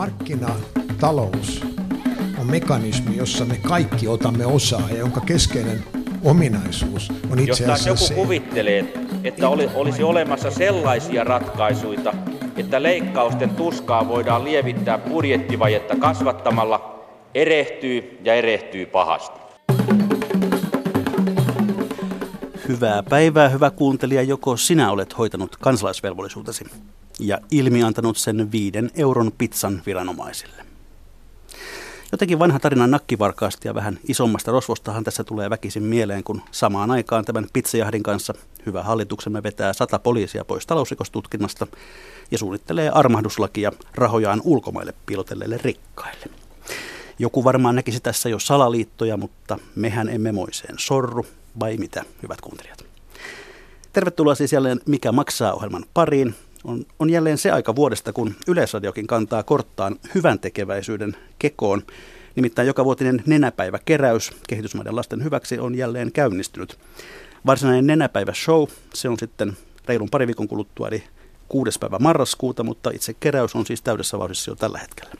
Markkinatalous on mekanismi, jossa me kaikki otamme osaa ja jonka keskeinen ominaisuus on itse Jos taas asiassa joku se, kuvittelee, että oli, olisi olemassa sellaisia ratkaisuja, että leikkausten tuskaa voidaan lievittää budjettivajetta kasvattamalla, erehtyy ja erehtyy pahasti. Hyvää päivää, hyvä kuuntelija, joko sinä olet hoitanut kansalaisvelvollisuutesi ja ilmiantanut sen viiden euron pizzan viranomaisille. Jotenkin vanha tarina nakkivarkaasta ja vähän isommasta rosvostahan tässä tulee väkisin mieleen, kun samaan aikaan tämän pizzajahdin kanssa hyvä hallituksemme vetää sata poliisia pois talousrikostutkinnasta ja suunnittelee armahduslakia rahojaan ulkomaille piilotelleille rikkaille. Joku varmaan näkisi tässä jo salaliittoja, mutta mehän emme moiseen sorru, vai mitä, hyvät kuuntelijat? Tervetuloa siis jälleen Mikä maksaa ohjelman pariin. On, on jälleen se aika vuodesta, kun Yleisradiokin kantaa korttaan hyvän tekeväisyyden kekoon. Nimittäin joka vuotinen nenäpäiväkeräys kehitysmaiden lasten hyväksi on jälleen käynnistynyt. Varsinainen nenäpäivä show, se on sitten reilun pari viikon kuluttua, eli 6. päivä marraskuuta, mutta itse keräys on siis täydessä vauhdissa jo tällä hetkellä.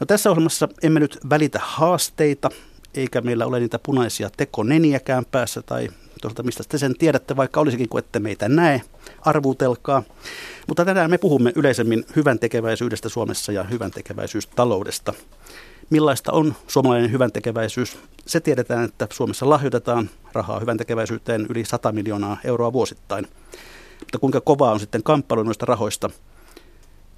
No tässä ohjelmassa emme nyt välitä haasteita, eikä meillä ole niitä punaisia tekoneniäkään päässä tai toisaalta mistä te sen tiedätte, vaikka olisikin kun ette meitä näe, arvutelkaa. Mutta tänään me puhumme yleisemmin hyvän tekeväisyydestä Suomessa ja hyvän tekeväisyystaloudesta. Millaista on suomalainen hyvän tekeväisyys? Se tiedetään, että Suomessa lahjoitetaan rahaa hyvän tekeväisyyteen yli 100 miljoonaa euroa vuosittain. Mutta kuinka kovaa on sitten kamppailu noista rahoista?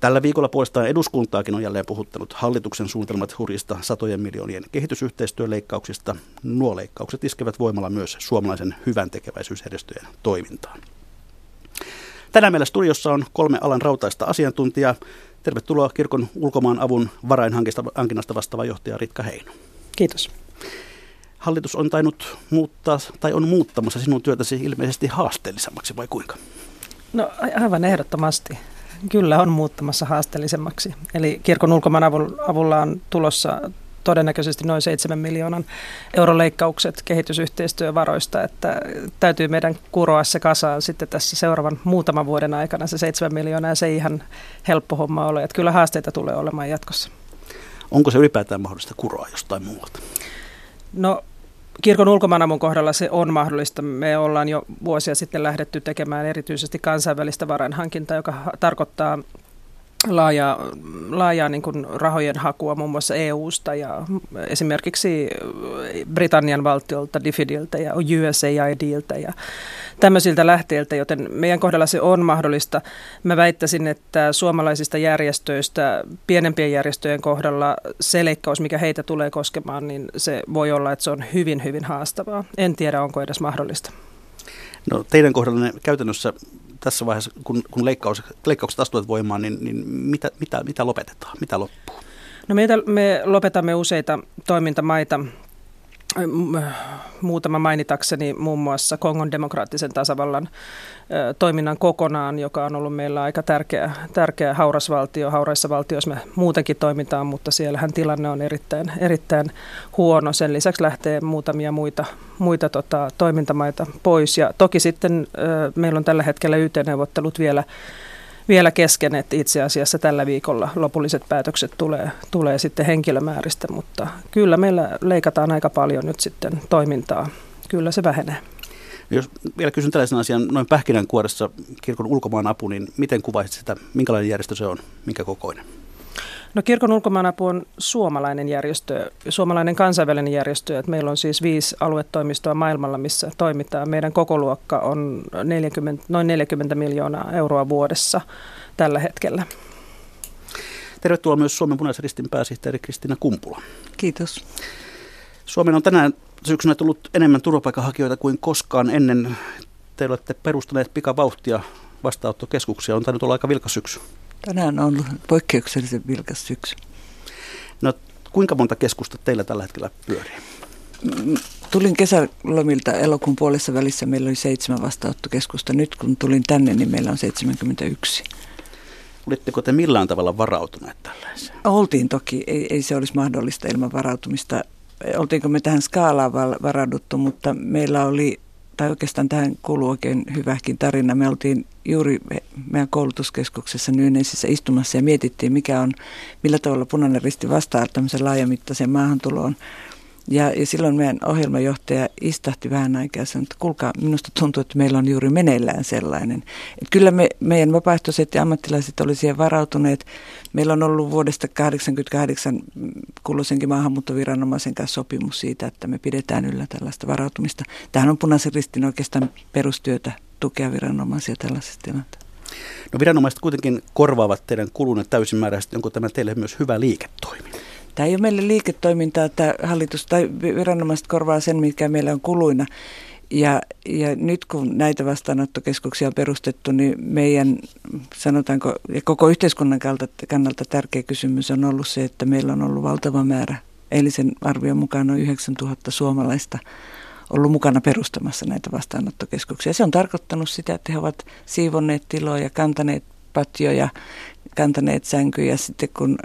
Tällä viikolla puolestaan eduskuntaakin on jälleen puhuttanut hallituksen suunnitelmat hurjista satojen miljoonien kehitysyhteistyöleikkauksista. Nuo leikkaukset iskevät voimalla myös suomalaisen hyvän tekeväisyysjärjestöjen toimintaan. Tänään meillä studiossa on kolme alan rautaista asiantuntijaa. Tervetuloa kirkon ulkomaan avun varainhankinnasta vastaava johtaja Ritka Heino. Kiitos. Hallitus on tainnut muuttaa tai on muuttamassa sinun työtäsi ilmeisesti haasteellisemmaksi vai kuinka? No aivan ehdottomasti. Kyllä on muuttamassa haasteellisemmaksi. Eli kirkon ulkomaan avulla on tulossa todennäköisesti noin 7 miljoonan euron leikkaukset kehitysyhteistyövaroista, että täytyy meidän kuroa se kasaan sitten tässä seuraavan muutaman vuoden aikana se 7 miljoonaa ja se ei ihan helppo homma ole, että kyllä haasteita tulee olemaan jatkossa. Onko se ylipäätään mahdollista kuroa jostain muualta? No Kirkon ulkomaanavun kohdalla se on mahdollista. Me ollaan jo vuosia sitten lähdetty tekemään erityisesti kansainvälistä varainhankintaa, joka tarkoittaa laajaa, laajaa niin kuin rahojen hakua muun muassa EU-sta ja esimerkiksi Britannian valtiolta, Diffidiltä ja USAIDiltä ja tämmöisiltä lähteiltä, joten meidän kohdalla se on mahdollista. Mä väittäisin, että suomalaisista järjestöistä, pienempien järjestöjen kohdalla se leikkaus, mikä heitä tulee koskemaan, niin se voi olla, että se on hyvin, hyvin haastavaa. En tiedä, onko edes mahdollista. No teidän kohdallanne käytännössä tässä vaiheessa, kun, kun leikkaus, leikkaukset astuvat voimaan, niin, niin mitä, mitä, mitä lopetetaan? Mitä loppuu? No meitä, me lopetamme useita toimintamaita. Muutama mainitakseni muun muassa Kongon demokraattisen tasavallan toiminnan kokonaan, joka on ollut meillä aika tärkeä, tärkeä hauras valtio. Hauraissa valtioissa me muutenkin toimitaan, mutta siellähän tilanne on erittäin, erittäin huono. Sen lisäksi lähtee muutamia muita, muita tota, toimintamaita pois. Ja toki sitten meillä on tällä hetkellä YT-neuvottelut vielä vielä kesken, että itse asiassa tällä viikolla lopulliset päätökset tulee, tulee sitten henkilömääristä, mutta kyllä meillä leikataan aika paljon nyt sitten toimintaa. Kyllä se vähenee. Jos vielä kysyn tällaisen asian noin pähkinänkuoressa kirkon ulkomaan apu, niin miten kuvaisit sitä, minkälainen järjestö se on, minkä kokoinen? No kirkon ulkomaanapu on suomalainen järjestö, suomalainen kansainvälinen järjestö. Että meillä on siis viisi aluetoimistoa maailmalla, missä toimitaan. Meidän koko luokka on 40, noin 40 miljoonaa euroa vuodessa tällä hetkellä. Tervetuloa myös Suomen punaisen ristin pääsihteeri Kristina Kumpula. Kiitos. Suomen on tänään syksynä tullut enemmän turvapaikanhakijoita kuin koskaan ennen. Te olette perustaneet pikavauhtia vastaanottokeskuksia. On tainnut olla aika vilkas syksy. Tänään on ollut poikkeuksellisen vilkas syksy. No, kuinka monta keskusta teillä tällä hetkellä pyörii? Tulin kesälomilta elokuun puolessa välissä. Meillä oli seitsemän vastaanottokeskusta. Nyt kun tulin tänne, niin meillä on 71. Olitteko te millään tavalla varautuneet tällaiseen? Oltiin toki. Ei, ei se olisi mahdollista ilman varautumista. Oltiinko me tähän skaalaan varauduttu, mutta meillä oli tai oikeastaan tähän kuuluu oikein hyväkin tarina. Me oltiin juuri meidän koulutuskeskuksessa Nyynesissä istumassa ja mietittiin, mikä on, millä tavalla punainen risti vastaa tämmöisen laajamittaisen maahantuloon. Ja, ja silloin meidän ohjelmajohtaja istahti vähän aikaa ja sanoi, että kuulkaa, minusta tuntuu, että meillä on juuri meneillään sellainen. Että kyllä me, meidän vapaaehtoiset ja ammattilaiset oli siihen varautuneet. Meillä on ollut vuodesta 1988 kulloisenkin maahanmuuttoviranomaisen kanssa sopimus siitä, että me pidetään yllä tällaista varautumista. Tähän on punaisen ristin oikeastaan perustyötä tukea viranomaisia tällaisessa tilanteessa. No viranomaiset kuitenkin korvaavat teidän kulunne täysimääräisesti. Onko tämä teille myös hyvä liiketoimi? Tämä ei ole meille liiketoimintaa, että hallitus tai viranomaiset korvaa sen, mikä meillä on kuluina. Ja, ja nyt kun näitä vastaanottokeskuksia on perustettu, niin meidän, sanotaanko, ja koko yhteiskunnan kannalta tärkeä kysymys on ollut se, että meillä on ollut valtava määrä, eilisen arvion mukaan noin 9000 suomalaista ollut mukana perustamassa näitä vastaanottokeskuksia. Se on tarkoittanut sitä, että he ovat siivonneet tiloja, kantaneet patjoja, kantaneet sänkyjä. Sitten kun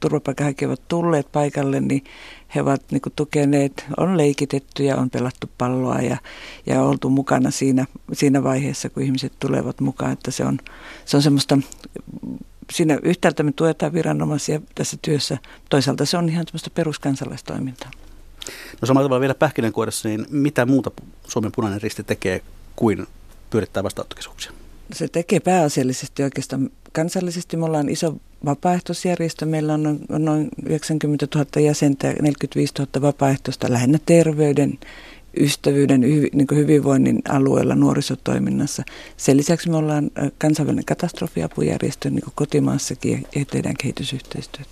turvapaikanhakijat ovat tulleet paikalle, niin he ovat niin kuin, tukeneet, on leikitetty ja on pelattu palloa ja, ja oltu mukana siinä, siinä vaiheessa, kun ihmiset tulevat mukaan. Että se on, se on semmoista, siinä yhtäältä me tuetaan viranomaisia tässä työssä, toisaalta se on ihan semmoista peruskansalaistoimintaa. No samalla tavalla vielä pähkinänkuoressa, niin mitä muuta Suomen punainen risti tekee kuin pyörittää vastaanottokeskuksia? Se tekee pääasiallisesti oikeastaan kansallisesti. Me ollaan iso vapaaehtoisjärjestö. Meillä on noin, noin 90 000 jäsentä, 45 000 vapaaehtoista lähinnä terveyden, ystävyyden, niin hyvinvoinnin alueella nuorisotoiminnassa. Sen lisäksi me ollaan kansainvälinen katastrofiapujärjestö niin kotimaassakin ja tehdään kehitysyhteistyötä.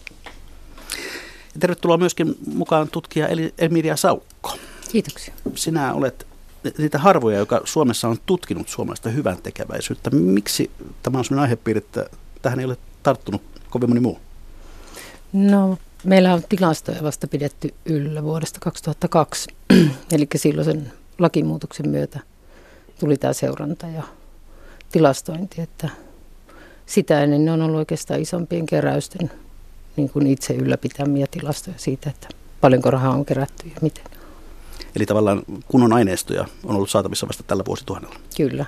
Ja tervetuloa myöskin mukaan tutkija Emilia Saukko. Kiitoksia. Sinä olet niitä harvoja, joka Suomessa on tutkinut suomalaista hyvän tekeväisyyttä. Miksi tämä on sellainen aihepiiri, että tähän ei ole tarttunut kovin moni muu? No, meillä on tilastoja vasta pidetty yllä vuodesta 2002, eli silloin lakimuutoksen myötä tuli tämä seuranta ja tilastointi, että sitä ennen ne on ollut oikeastaan isompien keräysten niin kuin itse ylläpitämiä tilastoja siitä, että paljonko rahaa on kerätty ja miten. Eli tavallaan kunnon aineistoja on ollut saatavissa vasta tällä vuosituhannella. Kyllä.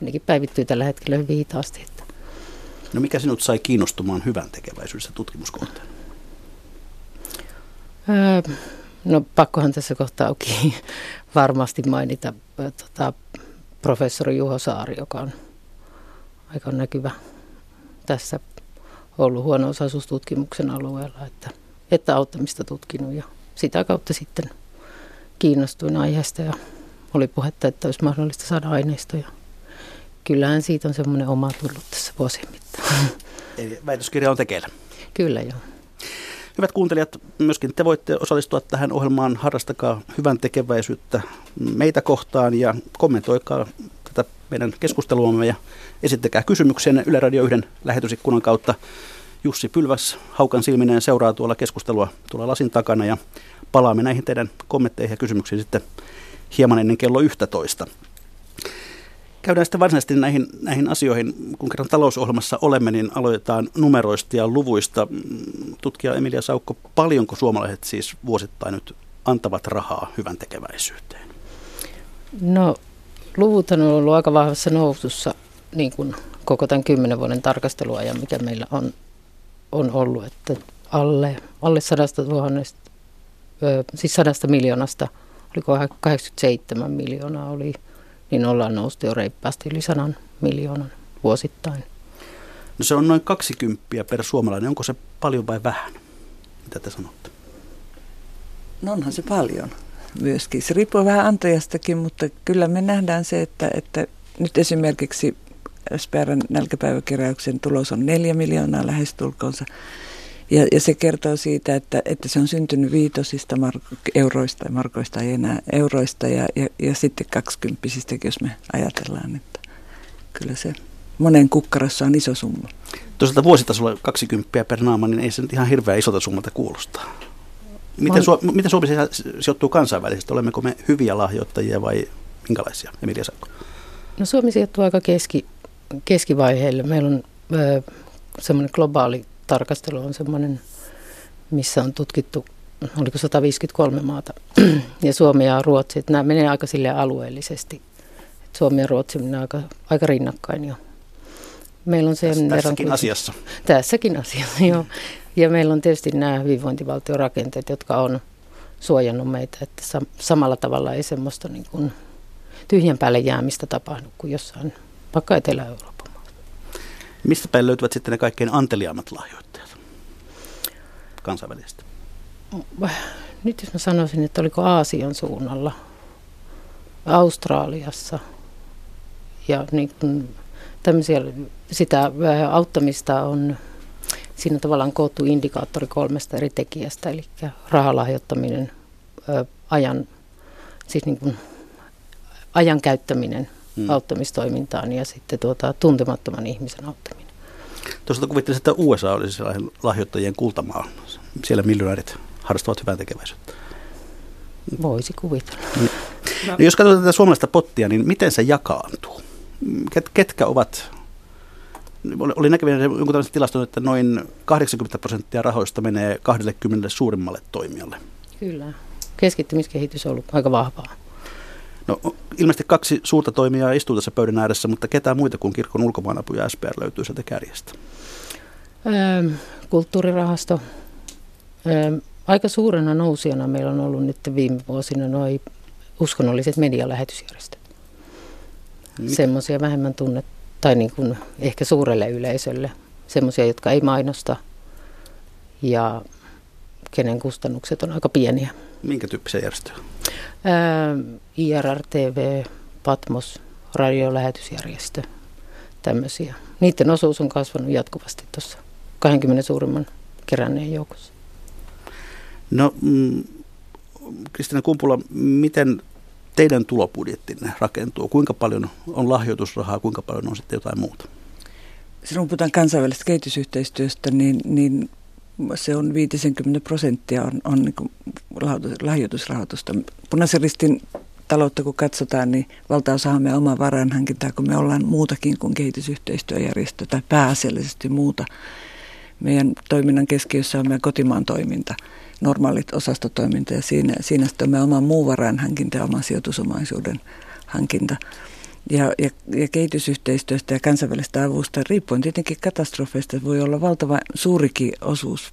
Nekin päivittyy tällä hetkellä hyvin hitaasti. Että. No mikä sinut sai kiinnostumaan hyvän tekeväisyydessä tutkimuskohteen? Öö, no pakkohan tässä kohtaa onkin varmasti mainita tota, professori Juho Saari, joka on aika näkyvä tässä ollut huono-osaisuustutkimuksen alueella, että, että auttamista tutkinut ja sitä kautta sitten kiinnostuin aiheesta ja oli puhetta, että olisi mahdollista saada aineistoja. Kyllähän siitä on semmoinen oma tullut tässä vuosien mittaan. Eli väitöskirja on tekeillä. Kyllä joo. Hyvät kuuntelijat, myöskin te voitte osallistua tähän ohjelmaan. Harrastakaa hyvän tekeväisyyttä meitä kohtaan ja kommentoikaa tätä meidän keskusteluamme ja esittäkää kysymyksenne Yle Radio 1 lähetysikkunan kautta. Jussi Pylväs haukan silmineen seuraa tuolla keskustelua tuolla lasin takana ja palaamme näihin teidän kommentteihin ja kysymyksiin sitten hieman ennen kello 11. Käydään sitten varsinaisesti näihin, näihin asioihin. Kun kerran talousohjelmassa olemme, niin aloitetaan numeroista ja luvuista. Tutkija Emilia Saukko, paljonko suomalaiset siis vuosittain nyt antavat rahaa hyvän tekeväisyyteen? No luvut on ollut aika vahvassa nousussa niin kuin koko tämän kymmenen vuoden tarkasteluajan, mikä meillä on, on ollut, että alle, alle sadasta tuhannesta siis sadasta miljoonasta, oliko 87 miljoonaa oli, niin ollaan noustu jo reippaasti yli sadan miljoonan vuosittain. No se on noin 20 per suomalainen. Onko se paljon vai vähän? Mitä te sanotte? No onhan se paljon myöskin. Se riippuu vähän antajastakin, mutta kyllä me nähdään se, että, että nyt esimerkiksi SPRn nälkäpäiväkeräyksen tulos on neljä miljoonaa lähestulkoonsa. Ja, ja se kertoo siitä, että, että se on syntynyt viitosista mark- euroista, ja markoista ei enää euroista ja, ja, ja sitten kaksikymppisistä, jos me ajatellaan, että kyllä se monen kukkarossa on iso summa. Toisaalta vuositasolla 20 per naama, niin ei se nyt ihan hirveän isolta summalta kuulostaa. Miten, Su- miten Suomi sijoittuu kansainvälisesti? Olemmeko me hyviä lahjoittajia vai minkälaisia, Emilia Sakko? No Suomi sijoittuu aika keski, keskivaiheelle. Meillä on semmoinen globaali tarkastelu on semmoinen, missä on tutkittu oliko 153 maata, ja Suomi ja Ruotsi, että nämä menee aika sille alueellisesti. Että Suomi ja Ruotsi menee aika, aika rinnakkain jo. Meillä on sen Täs, tässäkin verran, asiassa. Tässäkin asiassa, joo. Ja meillä on tietysti nämä hyvinvointivaltiorakenteet, jotka on suojannut meitä, että samalla tavalla ei semmoista niin kuin tyhjän päälle jäämistä tapahdu kuin jossain vaikka Etelä-Euroopan maassa. Mistä päin löytyvät sitten ne kaikkein anteliaammat lahjoittajat kansainvälisesti? Nyt jos mä sanoisin, että oliko Aasian suunnalla, Australiassa ja niin kuin tämmöisiä, sitä auttamista on siinä tavallaan koottu indikaattori kolmesta eri tekijästä, eli rahalahjoittaminen, ajan, siis niin kuin ajan käyttäminen hmm. auttamistoimintaan ja sitten tuota, tuntemattoman ihmisen auttaminen. Tuosta kuvittelisin, että USA olisi sellainen lahjoittajien kultamaa. Siellä miljonäärit harrastavat hyvää tekeväisyyttä. Voisi kuvitella. No. No, jos katsotaan tätä suomalaista pottia, niin miten se jakaantuu? Ket, ketkä ovat oli näkyvinen jonkun tällaisen tilaston, että noin 80 prosenttia rahoista menee 20 suurimmalle toimijalle. Kyllä. Keskittymiskehitys on ollut aika vahvaa. No, ilmeisesti kaksi suurta toimijaa istuu tässä pöydän ääressä, mutta ketään muita kuin kirkon ulkomaanapu ja SPR löytyy sieltä kärjestä? Öö, kulttuurirahasto. Öö, aika suurena nousijana meillä on ollut nyt viime vuosina noin uskonnolliset medialähetysjärjestöt. Semmoisia vähemmän tunnettuja tai niin kuin ehkä suurelle yleisölle, semmoisia, jotka ei mainosta ja kenen kustannukset on aika pieniä. Minkä tyyppisiä järjestöjä? IRR-TV, Patmos, radiolähetysjärjestö, tämmöisiä. Niiden osuus on kasvanut jatkuvasti tuossa 20 suurimman keränneen joukossa. No, mm, Kristina Kumpula, miten teidän tulobudjettinne rakentuu? Kuinka paljon on lahjoitusrahaa, kuinka paljon on sitten jotain muuta? Silloin kun puhutaan kansainvälisestä kehitysyhteistyöstä, niin, niin se on 50 prosenttia on, on niin lahjoitusrahoitusta. Punaisen ristin taloutta kun katsotaan, niin valtaosahan me oma varainhankintaa, kun me ollaan muutakin kuin kehitysyhteistyöjärjestö tai pääasiallisesti muuta. Meidän toiminnan keskiössä on meidän kotimaan toiminta – normaalit osastotoiminta ja siinä, siinä sitten on oma muu varainhankinta ja oma sijoitusomaisuuden hankinta. Ja, ja, ja kehitysyhteistyöstä ja kansainvälistä avusta, riippuen tietenkin katastrofeista, voi olla valtava suurikin osuus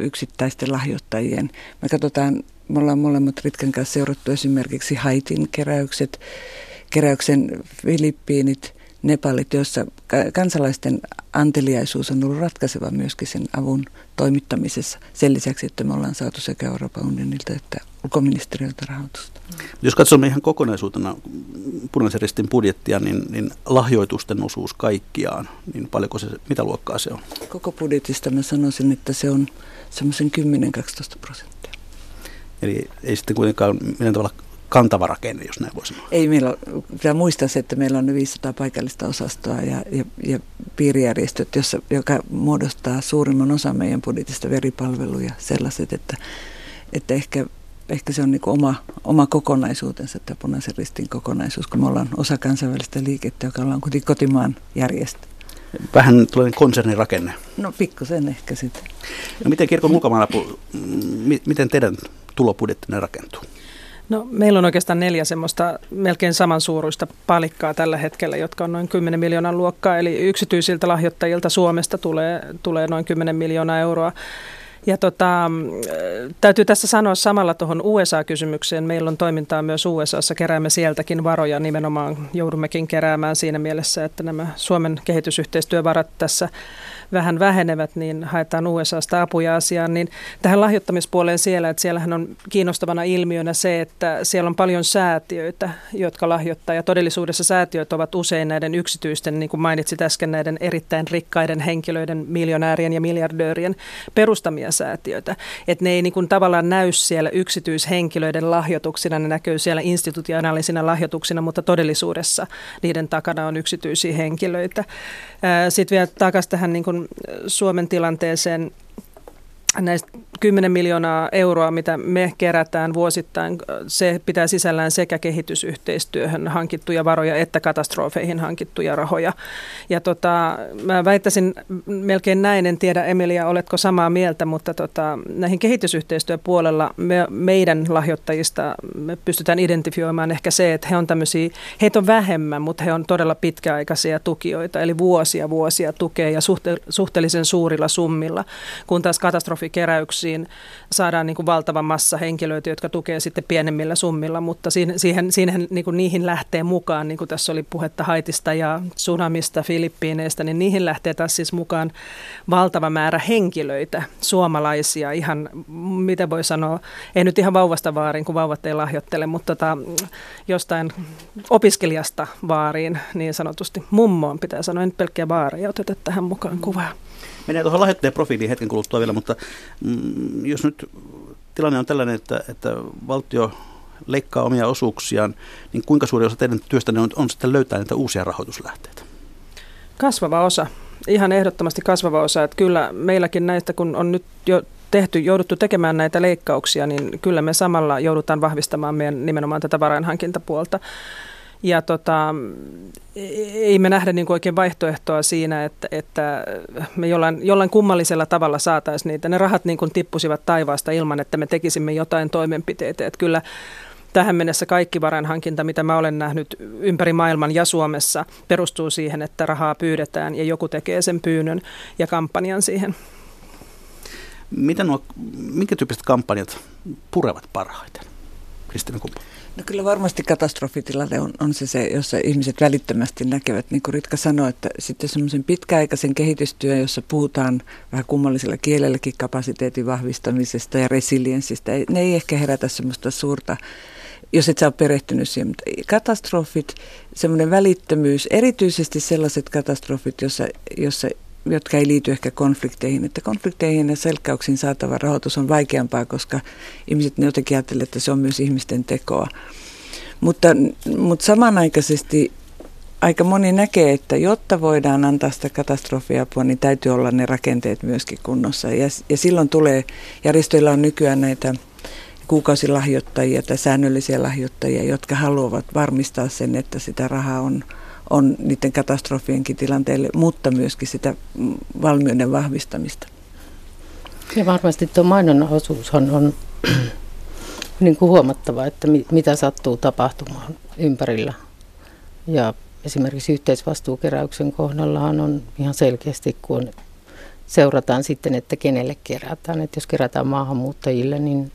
yksittäisten lahjoittajien. Me katsotaan, me ollaan molemmat Ritken kanssa seurattu esimerkiksi Haitin keräykset, keräyksen Filippiinit, Nepalit, joissa kansalaisten anteliaisuus on ollut ratkaiseva myöskin sen avun toimittamisessa. Sen lisäksi, että me ollaan saatu sekä Euroopan unionilta että ulkoministeriöltä rahoitusta. Jos katsomme ihan kokonaisuutena punaisen ristin budjettia, niin, niin lahjoitusten osuus kaikkiaan, niin paljonko se, mitä luokkaa se on? Koko budjetista mä sanoisin, että se on semmoisen 10-12 prosenttia. Eli ei sitten kuitenkaan millään tavalla kantava rakenne, jos näin voisi sanoa. Ei meillä pitää muistaa se, että meillä on 500 paikallista osastoa ja, ja, ja piirijärjestöt, jossa, joka muodostaa suurimman osan meidän budjetista veripalveluja sellaiset, että, että ehkä, ehkä se on niin oma, oma kokonaisuutensa, tämä punaisen ristin kokonaisuus, kun me ollaan osa kansainvälistä liikettä, joka ollaan kuitenkin kotimaan järjestö. Vähän tulee konsernirakenne. No pikkusen ehkä sitten. No miten kirkon ulkomailla, miten teidän tulobudjettinne rakentuu? No, meillä on oikeastaan neljä semmoista melkein samansuuruista palikkaa tällä hetkellä, jotka on noin 10 miljoonan luokkaa. Eli yksityisiltä lahjoittajilta Suomesta tulee, tulee noin 10 miljoonaa euroa. Ja tota, täytyy tässä sanoa samalla tuohon USA-kysymykseen. Meillä on toimintaa myös USAssa, keräämme sieltäkin varoja. Nimenomaan joudummekin keräämään siinä mielessä, että nämä Suomen kehitysyhteistyövarat tässä vähän vähenevät, niin haetaan USAsta apuja asiaan. Niin tähän lahjoittamispuoleen siellä, että siellähän on kiinnostavana ilmiönä se, että siellä on paljon säätiöitä, jotka lahjoittaa. Ja todellisuudessa säätiöt ovat usein näiden yksityisten, niin kuin mainitsit äsken, näiden erittäin rikkaiden henkilöiden, miljonäärien ja miljardöörien perustamia säätiöitä. Että ne ei niin kuin tavallaan näy siellä yksityishenkilöiden lahjoituksina, ne näkyy siellä institutionaalisina lahjoituksina, mutta todellisuudessa niiden takana on yksityisiä henkilöitä. Sitten vielä takaisin tähän niin kuin Suomen tilanteeseen näistä 10 miljoonaa euroa, mitä me kerätään vuosittain, se pitää sisällään sekä kehitysyhteistyöhön hankittuja varoja että katastrofeihin hankittuja rahoja. Ja tota, mä väittäisin melkein näin, en tiedä Emilia, oletko samaa mieltä, mutta tota, näihin kehitysyhteistyöpuolella me, meidän lahjoittajista me pystytään identifioimaan ehkä se, että he on tämmöisiä, heitä on vähemmän, mutta he on todella pitkäaikaisia tukijoita, eli vuosia vuosia tukea ja suhte, suhteellisen suurilla summilla, kun taas katastrofikeräyksiin saadaan niin kuin valtava massa henkilöitä, jotka tukee sitten pienemmillä summilla, mutta siihen, siihen, siihen niin kuin niihin lähtee mukaan, niin kuin tässä oli puhetta Haitista ja tsunamista, Filippiineistä, niin niihin lähtee taas siis mukaan valtava määrä henkilöitä, suomalaisia, ihan, miten voi sanoa, ei nyt ihan vauvasta vaariin, kun vauvat ei lahjoittele, mutta tota, jostain opiskelijasta vaariin niin sanotusti. Mummoon pitää sanoa, en pelkkiä vaareja oteta tähän mukaan kuvaan. Menee tuohon lahjoittajan profiiliin hetken kuluttua vielä, mutta mm, jos nyt tilanne on tällainen, että, että valtio leikkaa omia osuuksiaan, niin kuinka suuri osa teidän työstänne on, on sitten löytää näitä uusia rahoituslähteitä? Kasvava osa, ihan ehdottomasti kasvava osa. Että kyllä meilläkin näistä, kun on nyt jo tehty, jouduttu tekemään näitä leikkauksia, niin kyllä me samalla joudutaan vahvistamaan meidän nimenomaan tätä varainhankintapuolta. Ja tota, ei me nähdä niin kuin oikein vaihtoehtoa siinä, että, että me jollain, jollain kummallisella tavalla saataisiin niitä. Ne rahat niin kuin tippusivat taivaasta ilman, että me tekisimme jotain toimenpiteitä. Että kyllä tähän mennessä kaikki varainhankinta, mitä mä olen nähnyt ympäri maailman ja Suomessa, perustuu siihen, että rahaa pyydetään ja joku tekee sen pyynnön ja kampanjan siihen. Mitä nuo, minkä tyyppiset kampanjat purevat parhaiten? Kristina Kumpa. No kyllä varmasti katastrofitilanne on, on se, se, jossa ihmiset välittömästi näkevät, niin kuin Ritka sanoi, että sitten semmoisen pitkäaikaisen kehitystyön, jossa puhutaan vähän kummallisella kielelläkin kapasiteetin vahvistamisesta ja resilienssistä, ne ei ehkä herätä semmoista suurta jos et sä ole perehtynyt siihen. Mutta katastrofit, semmoinen välittömyys, erityisesti sellaiset katastrofit, jossa, jossa jotka ei liity ehkä konflikteihin. Että konflikteihin ja selkkäyksiin saatava rahoitus on vaikeampaa, koska ihmiset ne jotenkin ajattelevat, että se on myös ihmisten tekoa. Mutta, mutta samanaikaisesti aika moni näkee, että jotta voidaan antaa sitä katastrofiapua, niin täytyy olla ne rakenteet myöskin kunnossa. Ja, ja silloin tulee, järjestöillä on nykyään näitä kuukausilahjoittajia tai säännöllisiä lahjoittajia, jotka haluavat varmistaa sen, että sitä rahaa on on niiden katastrofienkin tilanteelle, mutta myöskin sitä valmiuden vahvistamista. Ja varmasti tuo mainonnan osuus on, on niin kuin huomattava, että mi, mitä sattuu tapahtumaan ympärillä. Ja esimerkiksi yhteisvastuukeräyksen kohdallahan on ihan selkeästi, kun seurataan sitten, että kenelle kerätään. Että jos kerätään maahanmuuttajille, niin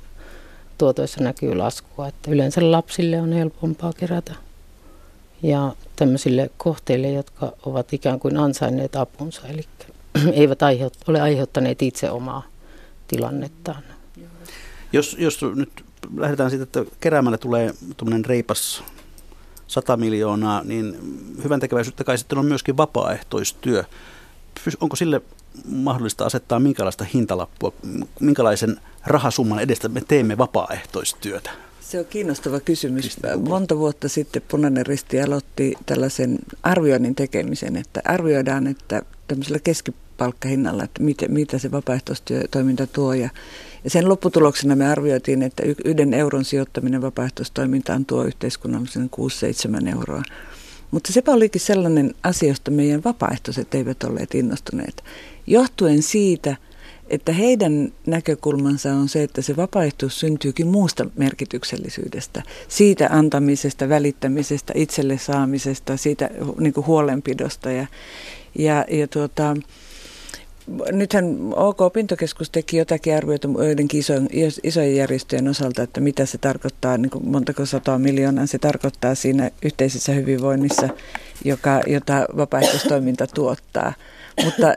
tuotoissa näkyy laskua. Että yleensä lapsille on helpompaa kerätä ja tämmöisille kohteille, jotka ovat ikään kuin ansainneet apunsa, eli eivät aiheut, ole aiheuttaneet itse omaa tilannettaan. Jos, jos nyt lähdetään siitä, että keräämällä tulee tuommoinen reipas 100 miljoonaa, niin hyvän tekeväisyyttä kai sitten on myöskin vapaaehtoistyö. Onko sille mahdollista asettaa minkälaista hintalappua, minkälaisen rahasumman edestä me teemme vapaaehtoistyötä? Se on kiinnostava kysymys. Monta vuotta sitten Punainen Risti aloitti tällaisen arvioinnin tekemisen, että arvioidaan, että tämmöisellä keskipalkkahinnalla, että mitä, mitä se vapaaehtoistoiminta tuo. Ja, ja sen lopputuloksena me arvioitiin, että yhden euron sijoittaminen vapaaehtoistoimintaan tuo yhteiskunnallisen 6-7 euroa. Mutta sepä olikin sellainen asia, josta meidän vapaaehtoiset eivät olleet innostuneet. Johtuen siitä, että heidän näkökulmansa on se, että se vapaaehtoisuus syntyykin muusta merkityksellisyydestä, siitä antamisesta, välittämisestä, itselle saamisesta, siitä niin kuin huolenpidosta. Ja, ja, ja tuota, nythän OK-opintokeskus teki jotakin arvioita joidenkin isojen, isojen järjestöjen osalta, että mitä se tarkoittaa, niin kuin montako satoa miljoonaa se tarkoittaa siinä yhteisessä hyvinvoinnissa, joka, jota vapaaehtoistoiminta tuottaa. Mutta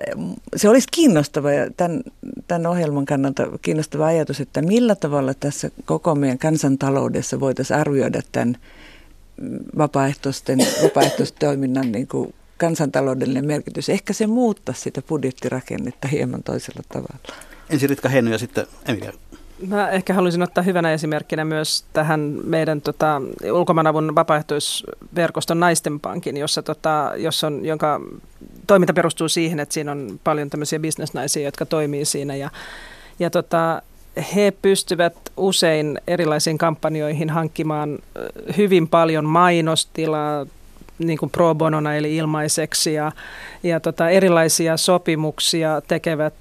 se olisi kiinnostava ja tämän, tämän ohjelman kannalta kiinnostava ajatus, että millä tavalla tässä koko meidän kansantaloudessa voitaisiin arvioida tämän vapaaehtoisten, vapaaehtoistoiminnan niin kuin kansantaloudellinen merkitys. Ehkä se muuttaa sitä budjettirakennetta hieman toisella tavalla. Ensin Ritka Heino ja sitten Emilia Mä ehkä haluaisin ottaa hyvänä esimerkkinä myös tähän meidän tota, ulkomaanavun vapaaehtoisverkoston Naisten Pankin, jossa, tota, jossa on, jonka toiminta perustuu siihen, että siinä on paljon tämmöisiä bisnesnaisia, jotka toimii siinä ja Ja tota, he pystyvät usein erilaisiin kampanjoihin hankkimaan hyvin paljon mainostilaa, niin kuin pro bonona eli ilmaiseksi ja, ja tota, erilaisia sopimuksia tekevät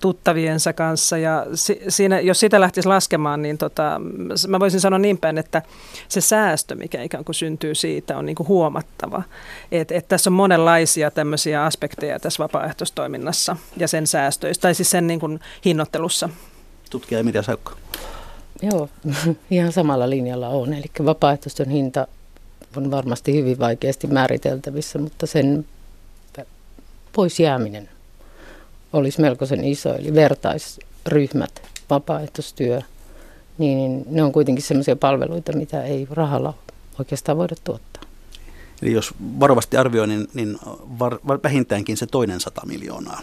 tuttaviensa kanssa ja si, siinä, jos sitä lähtisi laskemaan, niin tota, mä voisin sanoa niin päin, että se säästö, mikä ikään kuin syntyy siitä, on niin kuin huomattava. Et, et tässä on monenlaisia tämmöisiä aspekteja tässä vapaaehtoistoiminnassa ja sen säästöissä, tai siis sen niin kuin hinnoittelussa. Tutkija Emilia Saukko. Joo, ihan samalla linjalla on. Eli vapaaehtoisten hinta on varmasti hyvin vaikeasti määriteltävissä, mutta sen pois jääminen olisi melkoisen iso, eli vertaisryhmät, vapaaehtoistyö, niin, niin ne on kuitenkin sellaisia palveluita, mitä ei rahalla oikeastaan voida tuottaa. Eli jos varovasti arvioi, niin, niin var, var, vähintäänkin se toinen sata miljoonaa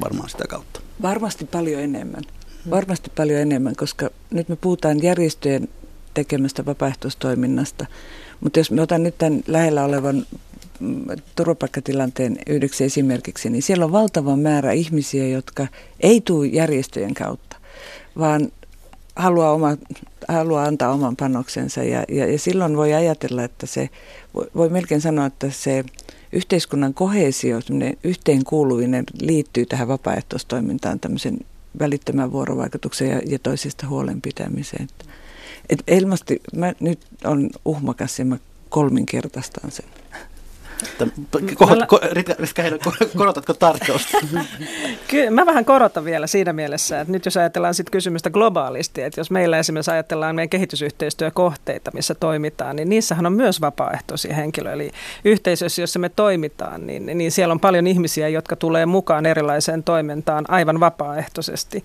varmaan sitä kautta. Varmasti paljon enemmän. Varmasti paljon enemmän, koska nyt me puhutaan järjestöjen tekemästä vapaaehtoistoiminnasta, mutta jos me otan nyt tämän lähellä olevan mm, turvapaikkatilanteen yhdeksi esimerkiksi, niin siellä on valtava määrä ihmisiä, jotka ei tule järjestöjen kautta, vaan haluaa, oma, haluaa antaa oman panoksensa. Ja, ja, ja silloin voi ajatella, että se, voi, melkein sanoa, että se yhteiskunnan kohesio, yhteenkuuluvinen liittyy tähän vapaaehtoistoimintaan, tämmöisen välittömän vuorovaikutuksen ja, ja toisista huolen pitämiseen. Et ilmasti, mä nyt on uhmakas ja mä kolminkertaistan sen. Ritka, korotatko tarjousta? Kyllä, mä vähän korotan vielä siinä mielessä, että nyt jos ajatellaan sit kysymystä globaalisti, että jos meillä esimerkiksi ajatellaan meidän kehitysyhteistyökohteita, missä toimitaan, niin niissähän on myös vapaaehtoisia henkilöitä. Eli yhteisössä, jossa me toimitaan, niin, niin siellä on paljon ihmisiä, jotka tulee mukaan erilaiseen toimintaan aivan vapaaehtoisesti.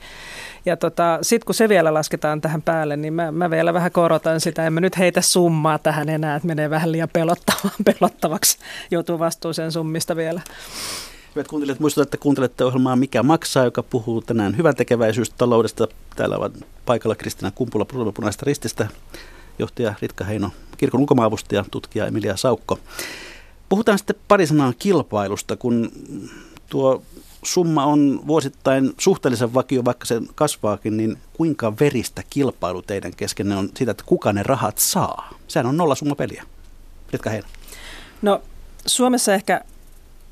Ja tota, sitten kun se vielä lasketaan tähän päälle, niin mä, mä vielä vähän korotan sitä. En mä nyt heitä summaa tähän enää, että menee vähän liian pelottavaksi. Joutuu vastuuseen summista vielä. Hyvät kuuntelijat, muistutan, että kuuntelette ohjelmaa Mikä maksaa, joka puhuu tänään hyvän tekeväisyystaloudesta. Täällä ovat paikalla Kristina Kumpula Punaista rististä, johtaja Ritka Heino, kirkon ulkomaavustaja, tutkija Emilia Saukko. Puhutaan sitten pari sanaa kilpailusta, kun tuo summa on vuosittain suhteellisen vakio, vaikka se kasvaakin, niin kuinka veristä kilpailu teidän kesken on siitä, että kuka ne rahat saa? Sehän on nolla summa peliä. Ritka Heino. No Suomessa ehkä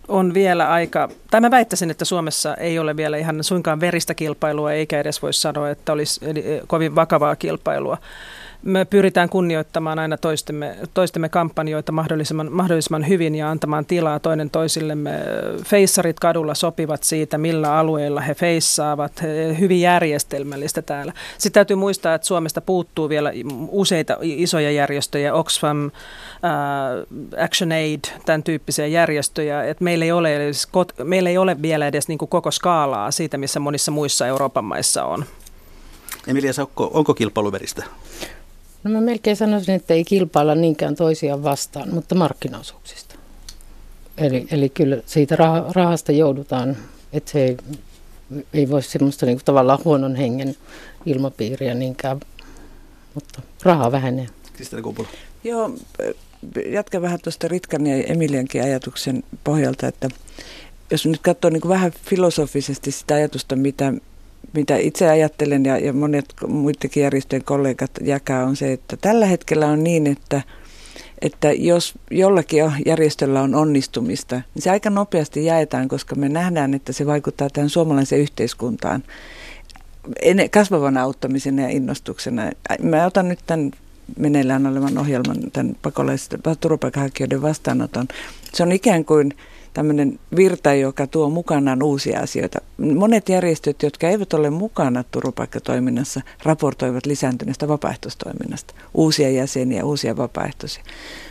on vielä aika, tai mä väittäisin, että Suomessa ei ole vielä ihan suinkaan veristä kilpailua, eikä edes voi sanoa, että olisi kovin vakavaa kilpailua me pyritään kunnioittamaan aina toistemme, toistemme kampanjoita mahdollisimman, mahdollisimman hyvin ja antamaan tilaa toinen toisillemme. Feissarit kadulla sopivat siitä, millä alueilla he feissaavat. Hyvin järjestelmällistä täällä. Sitten täytyy muistaa, että Suomesta puuttuu vielä useita isoja järjestöjä, Oxfam, äh, ActionAid, tämän tyyppisiä järjestöjä. Et meillä, ei ole edes, meillä ei ole vielä edes niin koko skaalaa siitä, missä monissa muissa Euroopan maissa on. Emilia Saukko, onko kilpailuveristä? No mä melkein sanoisin, että ei kilpailla niinkään toisiaan vastaan, mutta markkinaosuuksista. Eli, eli kyllä siitä rahasta joudutaan, että se ei, ei voi semmoista niin kuin tavallaan huonon hengen ilmapiiriä niinkään, mutta rahaa vähenee. Kristina Kumpula. Joo, jatkan vähän tuosta Ritkan ja Emiliankin ajatuksen pohjalta, että jos nyt katsoo niin kuin vähän filosofisesti sitä ajatusta, mitä mitä itse ajattelen ja, ja monet muidenkin järjestöjen kollegat jakaa, on se, että tällä hetkellä on niin, että, että jos jollakin järjestöllä on onnistumista, niin se aika nopeasti jaetaan, koska me nähdään, että se vaikuttaa tähän suomalaiseen yhteiskuntaan kasvavana auttamisena ja innostuksena. Mä otan nyt tämän meneillään olevan ohjelman, tämän pakolaisten turvapaikanhakijoiden vastaanoton. Se on ikään kuin tämmöinen virta, joka tuo mukanaan uusia asioita. Monet järjestöt, jotka eivät ole mukana turvapaikkatoiminnassa, raportoivat lisääntyneestä vapaaehtoistoiminnasta. Uusia jäseniä, uusia vapaaehtoisia.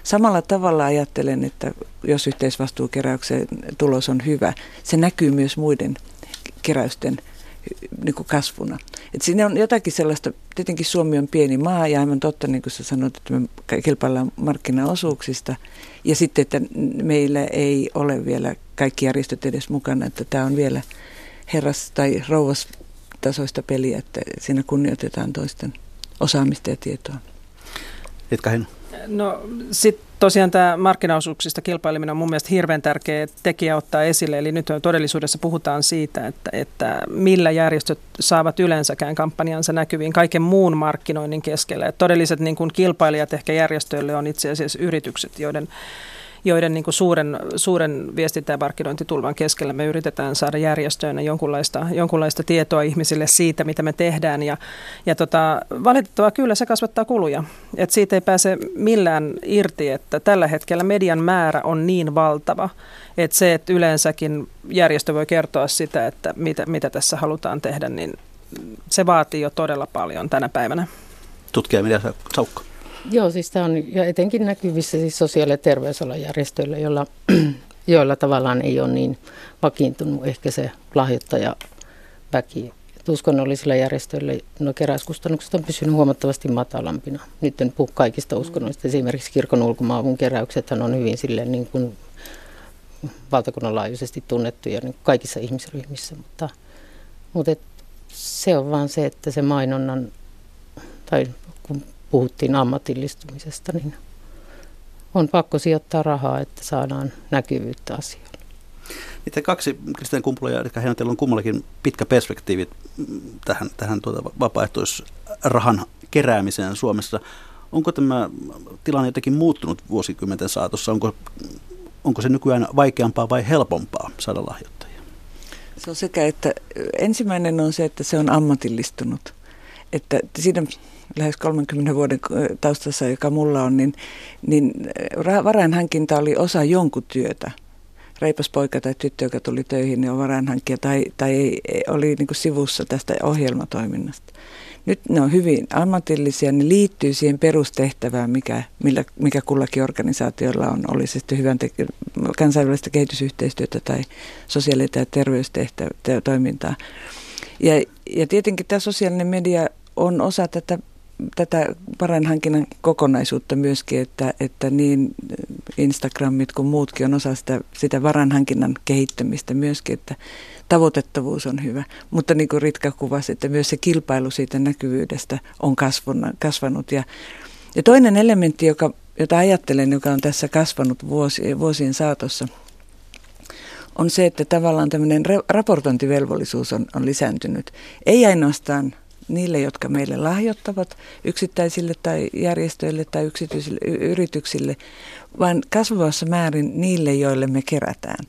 Samalla tavalla ajattelen, että jos yhteisvastuukeräyksen tulos on hyvä, se näkyy myös muiden keräysten niin kuin kasvuna. Et siinä on jotakin sellaista, tietenkin Suomi on pieni maa ja aivan totta, niin kuin sä sanoit, että me kilpaillaan markkinaosuuksista. Ja sitten, että meillä ei ole vielä kaikki järjestöt edes mukana, että tämä on vielä herras- tai rouvas tasoista peliä, että siinä kunnioitetaan toisten osaamista ja tietoa. Etka No sitten tosiaan tämä markkinaosuuksista kilpaileminen on mun mielestä hirveän tärkeä tekijä ottaa esille. Eli nyt todellisuudessa puhutaan siitä, että, että millä järjestöt saavat yleensäkään kampanjansa näkyviin kaiken muun markkinoinnin keskellä. Et todelliset niin kuin kilpailijat ehkä järjestöille on itse asiassa yritykset, joiden joiden niin kuin suuren, suuren viestintä- ja markkinointitulvan keskellä me yritetään saada järjestöinä jonkunlaista, jonkunlaista tietoa ihmisille siitä, mitä me tehdään. Ja, ja tota, valitettavaa kyllä se kasvattaa kuluja. Et siitä ei pääse millään irti, että tällä hetkellä median määrä on niin valtava, että se, että yleensäkin järjestö voi kertoa sitä, että mitä, mitä tässä halutaan tehdä, niin se vaatii jo todella paljon tänä päivänä. Tutkija Mirja Saukko. Joo, siis tämä on ja etenkin näkyvissä siis sosiaali- ja terveysalan järjestöillä, joilla, joilla tavallaan ei ole niin vakiintunut ehkä se lahjoittaja väki. Uskonnollisilla järjestöillä no, keräyskustannukset on pysynyt huomattavasti matalampina. Nyt en puhu kaikista uskonnollista. Esimerkiksi kirkon ulkomaavun keräykset on hyvin silleen niin kuin valtakunnan laajuisesti tunnettuja niin kaikissa ihmisryhmissä, mutta, mutta et se on vaan se, että se mainonnan tai puhuttiin ammatillistumisesta, niin on pakko sijoittaa rahaa, että saadaan näkyvyyttä asioille. Niitä kaksi, Kristian Kumpula ja Erika teillä on kummallakin pitkä perspektiivi tähän, tähän tuota vapaaehtoisrahan keräämiseen Suomessa. Onko tämä tilanne jotenkin muuttunut vuosikymmenten saatossa? Onko, onko se nykyään vaikeampaa vai helpompaa saada lahjoittajia? Se on sekä, että ensimmäinen on se, että se on ammatillistunut. Että siinä lähes 30 vuoden taustassa, joka mulla on, niin, niin varainhankinta oli osa jonkun työtä. Reipas poika tai tyttö, joka tuli töihin, niin on varainhankkija tai, tai ei, oli niin sivussa tästä ohjelmatoiminnasta. Nyt ne on hyvin ammatillisia, ne liittyy siihen perustehtävään, mikä, millä, mikä kullakin organisaatiolla on, oli se sitten hyvän te- kansainvälistä kehitysyhteistyötä tai sosiaali- ja terveystehtävää Ja, ja tietenkin tämä sosiaalinen media on osa tätä tätä varainhankinnan kokonaisuutta myöskin, että, että niin Instagramit kuin muutkin on osa sitä, sitä varainhankinnan kehittämistä myöskin, että tavoitettavuus on hyvä. Mutta niin kuin Ritka kuvasi, että myös se kilpailu siitä näkyvyydestä on kasvanut. Ja, ja toinen elementti, joka, jota ajattelen, joka on tässä kasvanut vuosien, vuosien saatossa, on se, että tavallaan tämmöinen raportointivelvollisuus on, on lisääntynyt. Ei ainoastaan niille, jotka meille lahjoittavat yksittäisille tai järjestöille tai yksityisille yrityksille, vaan kasvavassa määrin niille, joille me kerätään.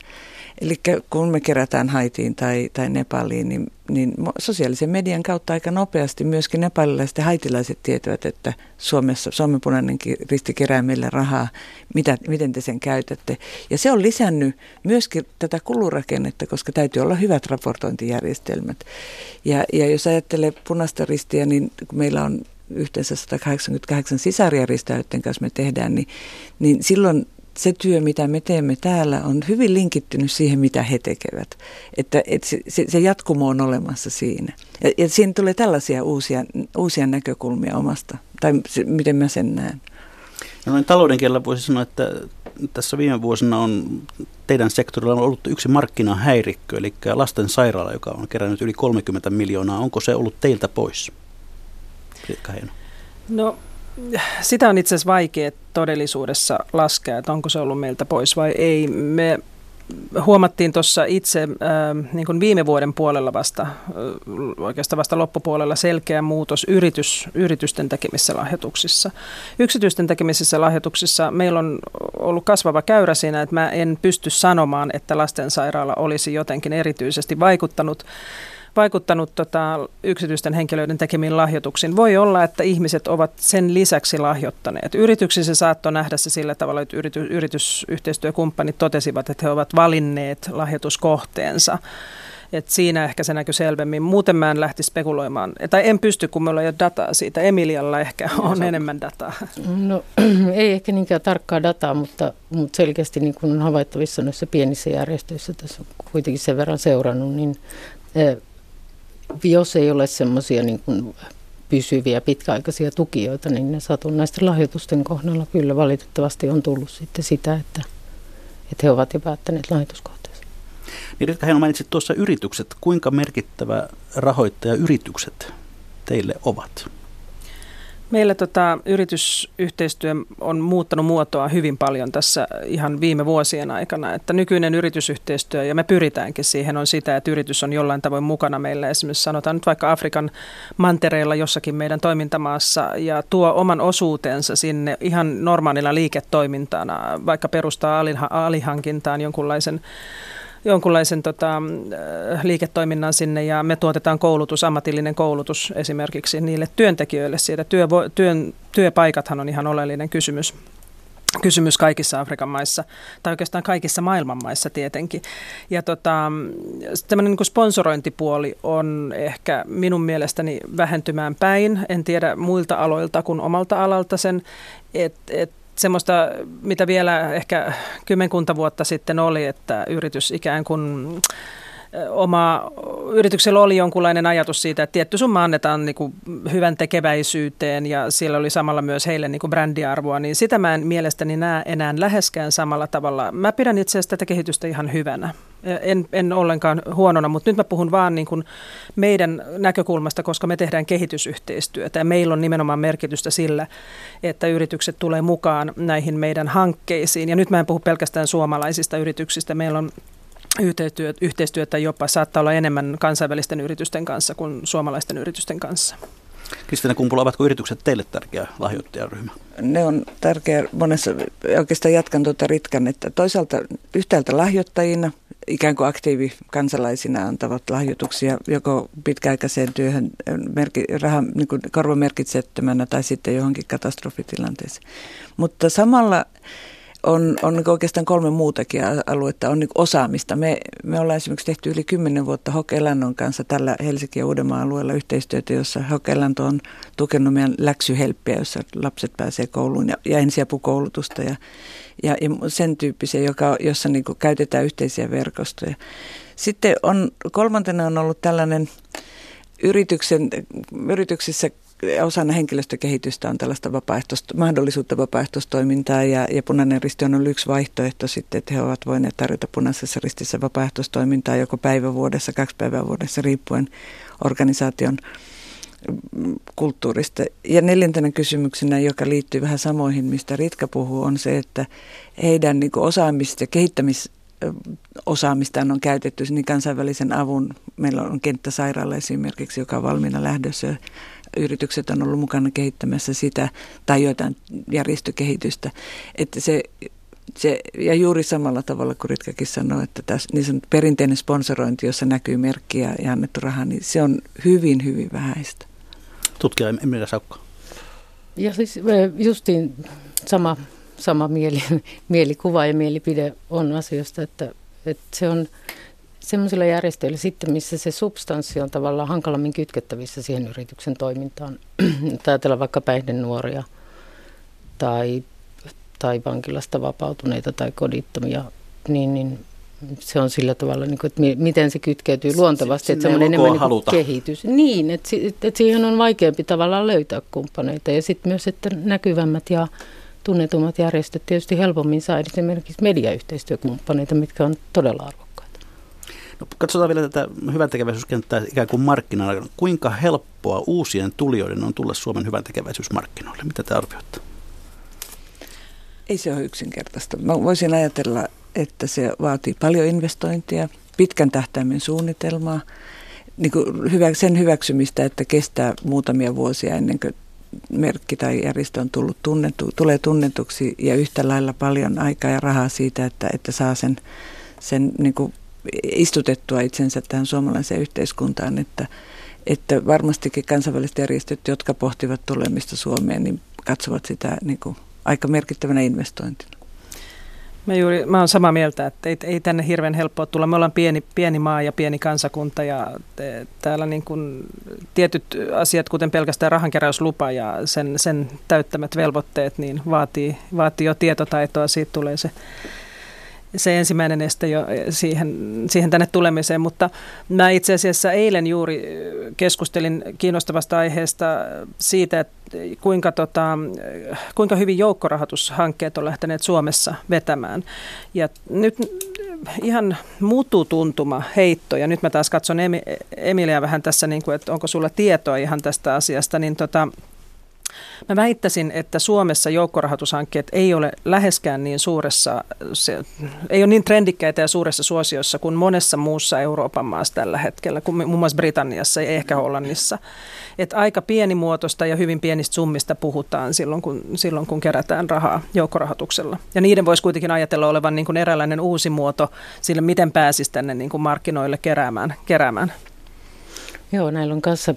Eli kun me kerätään Haitiin tai, tai Nepaliin, niin, niin sosiaalisen median kautta aika nopeasti myöskin nepalilaiset ja haitilaiset tietävät, että Suomessa Suomen punainen risti kerää meille rahaa, mitä, miten te sen käytätte. Ja se on lisännyt myöskin tätä kulurakennetta, koska täytyy olla hyvät raportointijärjestelmät. Ja, ja jos ajattelee punaista ristiä, niin kun meillä on yhteensä 188 sisarjärjestöä, joiden kanssa me tehdään, niin, niin silloin se työ, mitä me teemme täällä, on hyvin linkittynyt siihen, mitä he tekevät. Että, että se, se, se jatkumo on olemassa siinä. Ja, ja siinä tulee tällaisia uusia, uusia näkökulmia omasta, tai se, miten mä sen näen. No noin talouden kielellä voisi sanoa, että tässä viime vuosina on teidän sektorilla on ollut yksi markkinahäirikkö, eli lasten sairaala, joka on kerännyt yli 30 miljoonaa. Onko se ollut teiltä pois? Riikka Heino. No sitä on itse asiassa vaikea todellisuudessa laskea, että onko se ollut meiltä pois vai ei. Me huomattiin tuossa itse äh, niin kuin viime vuoden puolella vasta, äh, oikeastaan vasta loppupuolella selkeä muutos yritys, yritysten tekemissä lahjoituksissa. Yksityisten tekemisissä lahjoituksissa meillä on ollut kasvava käyrä siinä, että mä en pysty sanomaan, että lastensairaala olisi jotenkin erityisesti vaikuttanut vaikuttanut tota, yksityisten henkilöiden tekemiin lahjoituksiin. Voi olla, että ihmiset ovat sen lisäksi lahjoittaneet. Yrityksissä saattoi nähdä se sillä tavalla, että yrity, yritysyhteistyökumppanit totesivat, että he ovat valinneet lahjoituskohteensa. Et siinä ehkä se näkyy selvemmin. Muuten mä en lähti spekuloimaan, tai en pysty, kun meillä on jo dataa siitä. Emilialla ehkä on no, enemmän dataa. No ei ehkä niinkään tarkkaa dataa, mutta, mutta selkeästi niin kuin on havaittavissa noissa pienissä järjestöissä, tässä on kuitenkin sen verran seurannut, niin eh, jos ei ole semmoisia niin pysyviä pitkäaikaisia tukijoita, niin ne satunnaisten lahjoitusten kohdalla kyllä valitettavasti on tullut sitten sitä, että, että he ovat jo päättäneet lahjoituskohteessa. Niin Ritka Heino mainitsit tuossa yritykset. Kuinka merkittävä rahoittaja yritykset teille ovat? Meillä tota, yritysyhteistyö on muuttanut muotoa hyvin paljon tässä ihan viime vuosien aikana. Että nykyinen yritysyhteistyö, ja me pyritäänkin siihen, on sitä, että yritys on jollain tavoin mukana meillä. Esimerkiksi sanotaan nyt vaikka Afrikan mantereilla jossakin meidän toimintamaassa ja tuo oman osuutensa sinne ihan normaalilla liiketoimintana, vaikka perustaa alihankintaan jonkunlaisen jonkunlaisen tota, äh, liiketoiminnan sinne ja me tuotetaan koulutus, ammatillinen koulutus esimerkiksi niille työntekijöille siitä. Työ, työn, työpaikathan on ihan oleellinen kysymys kysymys kaikissa Afrikan maissa, tai oikeastaan kaikissa maailman maissa tietenkin. Ja tota, tämmöinen niin sponsorointipuoli on ehkä minun mielestäni vähentymään päin. En tiedä muilta aloilta kuin omalta alalta sen, että et semmoista, mitä vielä ehkä kymmenkunta vuotta sitten oli, että yritys ikään kuin oma, yrityksellä oli jonkunlainen ajatus siitä, että tietty summa annetaan niin kuin hyvän tekeväisyyteen ja siellä oli samalla myös heille niin kuin brändiarvoa, niin sitä mä en mielestäni näe enää läheskään samalla tavalla. Mä pidän itse asiassa tätä kehitystä ihan hyvänä. En, en ollenkaan huonona, mutta nyt mä puhun vaan niin kuin meidän näkökulmasta, koska me tehdään kehitysyhteistyötä ja meillä on nimenomaan merkitystä sillä, että yritykset tulee mukaan näihin meidän hankkeisiin. Ja nyt mä en puhu pelkästään suomalaisista yrityksistä. Meillä on yhteistyötä, yhteistyötä jopa saattaa olla enemmän kansainvälisten yritysten kanssa kuin suomalaisten yritysten kanssa. Kristina Kumpula, ovatko yritykset teille tärkeä lahjoittajaryhmä? Ne on tärkeä monessa, oikeastaan jatkan tuota Ritkan, että toisaalta yhtäältä lahjoittajina, ikään kuin aktiivikansalaisina antavat lahjoituksia joko pitkäaikaiseen työhön merki, rahan, niin kuin korvamerkitsettömänä tai sitten johonkin katastrofitilanteeseen. Mutta samalla on, on niin oikeastaan kolme muutakin aluetta, on niin osaamista. Me, me ollaan esimerkiksi tehty yli kymmenen vuotta Hokelannon kanssa tällä Helsinki- ja Uudenmaan alueella yhteistyötä, jossa Hokelanto on tukenut meidän läksyhelppiä, jossa lapset pääsee kouluun ja, ja ensiapukoulutusta ja, ja, ja sen tyyppisiä, joka, jossa niin käytetään yhteisiä verkostoja. Sitten on, kolmantena on ollut tällainen yrityksen, yrityksissä osana henkilöstökehitystä on tällaista vapaaehtoista, mahdollisuutta vapaaehtoistoimintaa ja, ja Punainen Risti on ollut yksi vaihtoehto sitten, että he ovat voineet tarjota Punaisessa Ristissä vapaaehtoistoimintaa joko päivä vuodessa, kaksi päivää vuodessa riippuen organisaation kulttuurista. Ja neljäntenä kysymyksenä, joka liittyy vähän samoihin, mistä Ritka puhuu, on se, että heidän niin osaamista ja kehittämis on käytetty niin kansainvälisen avun. Meillä on kenttäsairaala esimerkiksi, joka on valmiina lähdössä yritykset on ollut mukana kehittämässä sitä tai jotain järjestökehitystä. Että se, se, ja juuri samalla tavalla kuin Ritkakin sanoi, että tässä niin se perinteinen sponsorointi, jossa näkyy merkkiä ja annettu raha, niin se on hyvin, hyvin vähäistä. Tutkija Emilia Saukko. Ja siis justiin sama, sama mieli, mielikuva ja mielipide on asioista, että, että se on semmoisilla järjestöillä sitten, missä se substanssi on tavallaan hankalammin kytkettävissä siihen yrityksen toimintaan. Ajatellaan vaikka päihdenuoria tai, tai vankilasta vapautuneita tai kodittomia, niin, niin se on sillä tavalla, niin kuin, että miten se kytkeytyy luontevasti, että semmoinen enemmän niin kehitys. Niin, että, että siihen on vaikeampi tavallaan löytää kumppaneita ja sitten myös, että näkyvämmät ja tunnetummat järjestöt tietysti helpommin saa esimerkiksi mediayhteistyökumppaneita, mitkä on todella arvokkaita. No, katsotaan vielä tätä hyvän tekeväisyyskenttää ikään kuin markkinoilla. Kuinka helppoa uusien tulijoiden on tulla Suomen hyvän tekeväisyysmarkkinoille? Mitä te arvioitte? Ei se ole yksinkertaista. Mä voisin ajatella, että se vaatii paljon investointia, pitkän tähtäimen suunnitelmaa, niin kuin hyvä, sen hyväksymistä, että kestää muutamia vuosia ennen kuin merkki tai järjestö on tullut tunnetu, tulee tunnetuksi ja yhtä lailla paljon aikaa ja rahaa siitä, että, että saa sen, sen niin kuin istutettua itsensä tähän suomalaiseen yhteiskuntaan, että, että varmastikin kansainväliset järjestöt, jotka pohtivat tulemista Suomeen, niin katsovat sitä niin kuin aika merkittävänä investointina. Mä, juuri, mä olen samaa mieltä, että ei, ei tänne hirveän helppoa tulla. Me ollaan pieni, pieni maa ja pieni kansakunta ja te, täällä niin kuin tietyt asiat, kuten pelkästään rahankeräyslupa ja sen, sen täyttämät velvoitteet, niin vaatii, vaatii jo tietotaitoa. Siitä tulee se se ensimmäinen este jo siihen, siihen tänne tulemiseen, mutta mä itse asiassa eilen juuri keskustelin kiinnostavasta aiheesta siitä, että kuinka, tota, kuinka hyvin joukkorahoitushankkeet on lähteneet Suomessa vetämään. Ja nyt ihan mututuntuma heitto, ja nyt mä taas katson Emilia vähän tässä, niin kuin, että onko sulla tietoa ihan tästä asiasta, niin tota, Mä väittäisin, että Suomessa joukkorahoitushankkeet ei ole läheskään niin suuressa, se, ei ole niin trendikkäitä ja suuressa suosiossa kuin monessa muussa Euroopan maassa tällä hetkellä, kuin muun muassa Britanniassa ja ehkä Hollannissa. Et aika pienimuotoista ja hyvin pienistä summista puhutaan silloin, kun, silloin, kun kerätään rahaa joukkorahoituksella. Ja niiden voisi kuitenkin ajatella olevan niin kuin eräänlainen uusi muoto sille, miten pääsisi tänne niin kuin markkinoille keräämään. keräämään. Joo, näillä on kanssa